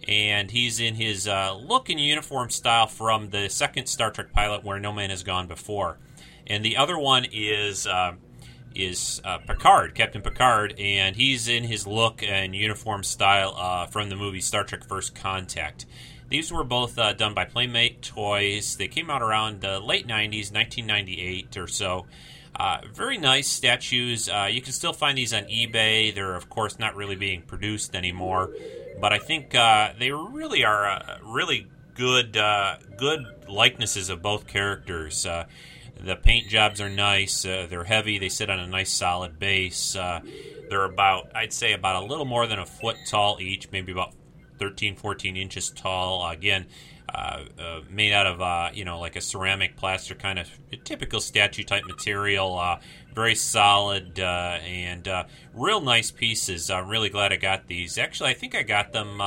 and he's in his uh, look and uniform style from the second Star Trek pilot, Where No Man Has Gone Before. And the other one is uh, is uh, Picard, Captain Picard, and he's in his look and uniform style from the movie Star Trek First Contact. These were both done by Playmate Toys. They came out around the late 90s, 1998 or so. Uh, very nice statues. Uh, you can still find these on eBay. They're, of course, not really being produced anymore, but I think uh, they really are uh, really good, uh, good likenesses of both characters. Uh, the paint jobs are nice. They're heavy. They sit on a nice solid base. They're about, I'd say, about a little more than a foot tall each, maybe about 13, 14 inches tall. again, uh, uh, made out of, uh, you know, like a ceramic plaster kind of typical statue type material. Uh, very solid and real nice pieces. I'm really glad I got these. Actually, I think I got them.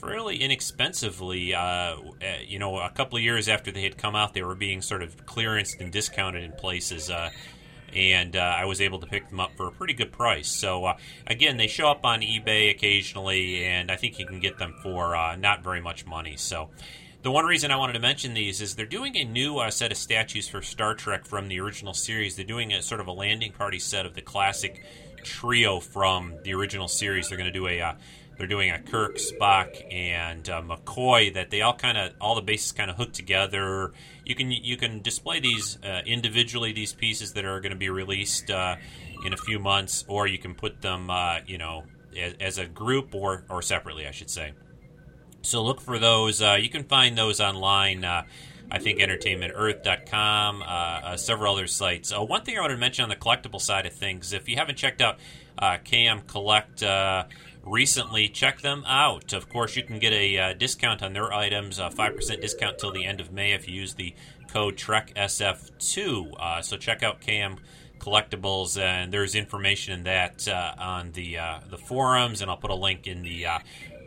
Fairly inexpensively, you know, a couple of years after they had come out, they were being sort of clearanced and discounted in places and uh, I was able to pick them up for a pretty good price. So uh, again, they show up on eBay occasionally, and I think you can get them for uh, not very much money. So. The one reason I wanted to mention these is they're doing a new uh, set of statues for Star Trek from the original series. They're doing a sort of a landing party set of the classic trio from the original series. They're going to do a uh, they're doing a Kirk, Spock, and uh, McCoy that they all kind of all the bases kind of hooked together. You can you can display these uh, individually, these pieces that are going to be released uh, in a few months, or you can put them, uh, you know, as, as, a group or or separately, I should say. So look for those. Uh, you can find those online. Uh, I think entertainmentearth.com, uh, uh, several other sites. Uh, one thing I wanted to mention on the collectible side of things, if you haven't checked out uh, KM Collect recently, check them out. Of course, you can get a uh, discount on their items, a 5% discount till the end of May if you use the code TrekSF2. Uh, so check out KM Collectibles, and there's information in that uh, on the the forums, and I'll put a link in the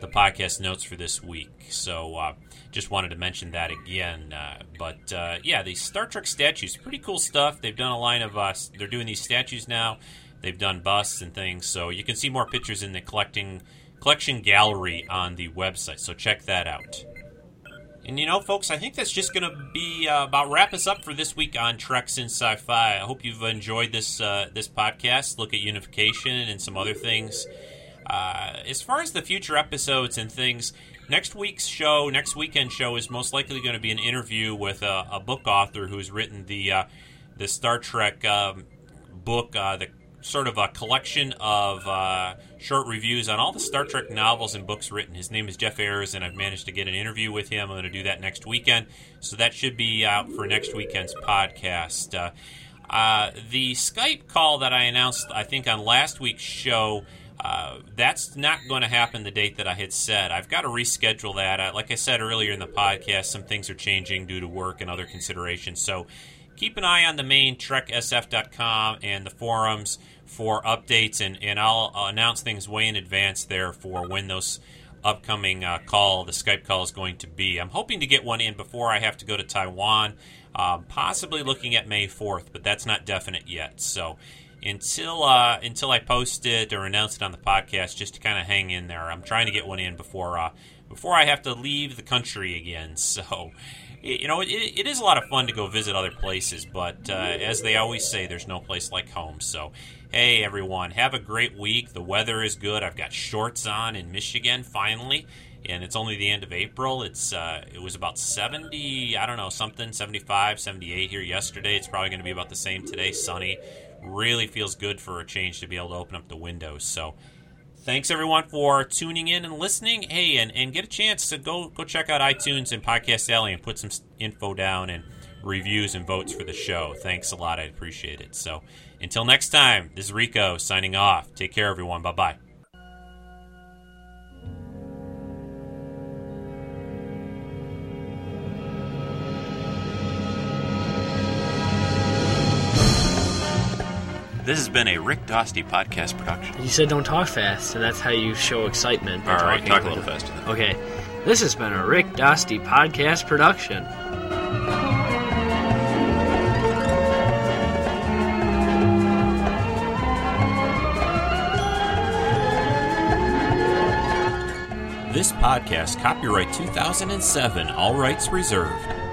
the podcast notes for this week. So uh, just wanted to mention that again. Uh, but uh, yeah, these Star Trek statues, pretty cool stuff. They've done a line of us. they're doing these statues now. They've done busts and things, so you can see more pictures in the collecting collection gallery on the website. So check that out. And you know, folks, I think that's just going to be uh, about wrap us up for this week on Treks in Sci-Fi. I hope you've enjoyed this uh, this podcast. Look at unification and some other things. Uh, as far as the future episodes and things, next week's show, next weekend show, is most likely going to be an interview with a, a book author who's written the uh, the Star Trek um, book, uh, the sort of a collection of uh, short reviews on all the Star Trek novels and books written. His name is Jeff Ayers, and I've managed to get an interview with him. I'm going to do that next weekend, so that should be out for next weekend's podcast. Uh, the Skype call that I announced, I think, on last week's show. Uh, Uh, that's not going to happen the date that I had said. I've got to reschedule that. I, like I said earlier in the podcast, some things are changing due to work and other considerations. So keep an eye on the main treksf.com and the forums for updates, and, and I'll, announce things way in advance there for when those upcoming uh, call, the Skype call, is going to be. I'm hoping to get one in before I have to go to Taiwan, um, possibly looking at May 4th, but that's not definite yet. So until uh, until I post it or announce it on the podcast, just to kind of hang in there. I'm trying to get one in before uh, before I have to leave the country again. So. You know, it, it is a lot of fun to go visit other places, but uh, as they always say, there's no place like home. So, hey, everyone, have a great week. The weather is good. I've got shorts on in Michigan finally and it's only the end of April. It's uh, it was about 70, I don't know, something 75, 78 here yesterday. It's probably going to be about the same today, sunny really feels good for a change to be able to open up the windows. So thanks everyone for tuning in and listening. Hey, and, and get a chance to go go check out iTunes and Podcast Alley and put some info down and reviews and votes for the show. Thanks a lot. I appreciate it. So until next time, this is Rico signing off. Take care, everyone. Bye bye. This has been a Rick Dosty podcast production. You said don't talk fast, so that's how you show excitement. All right, talk a little faster. Then. Okay, this has been a Rick Dosty podcast production. This podcast, copyright 2007, all rights reserved.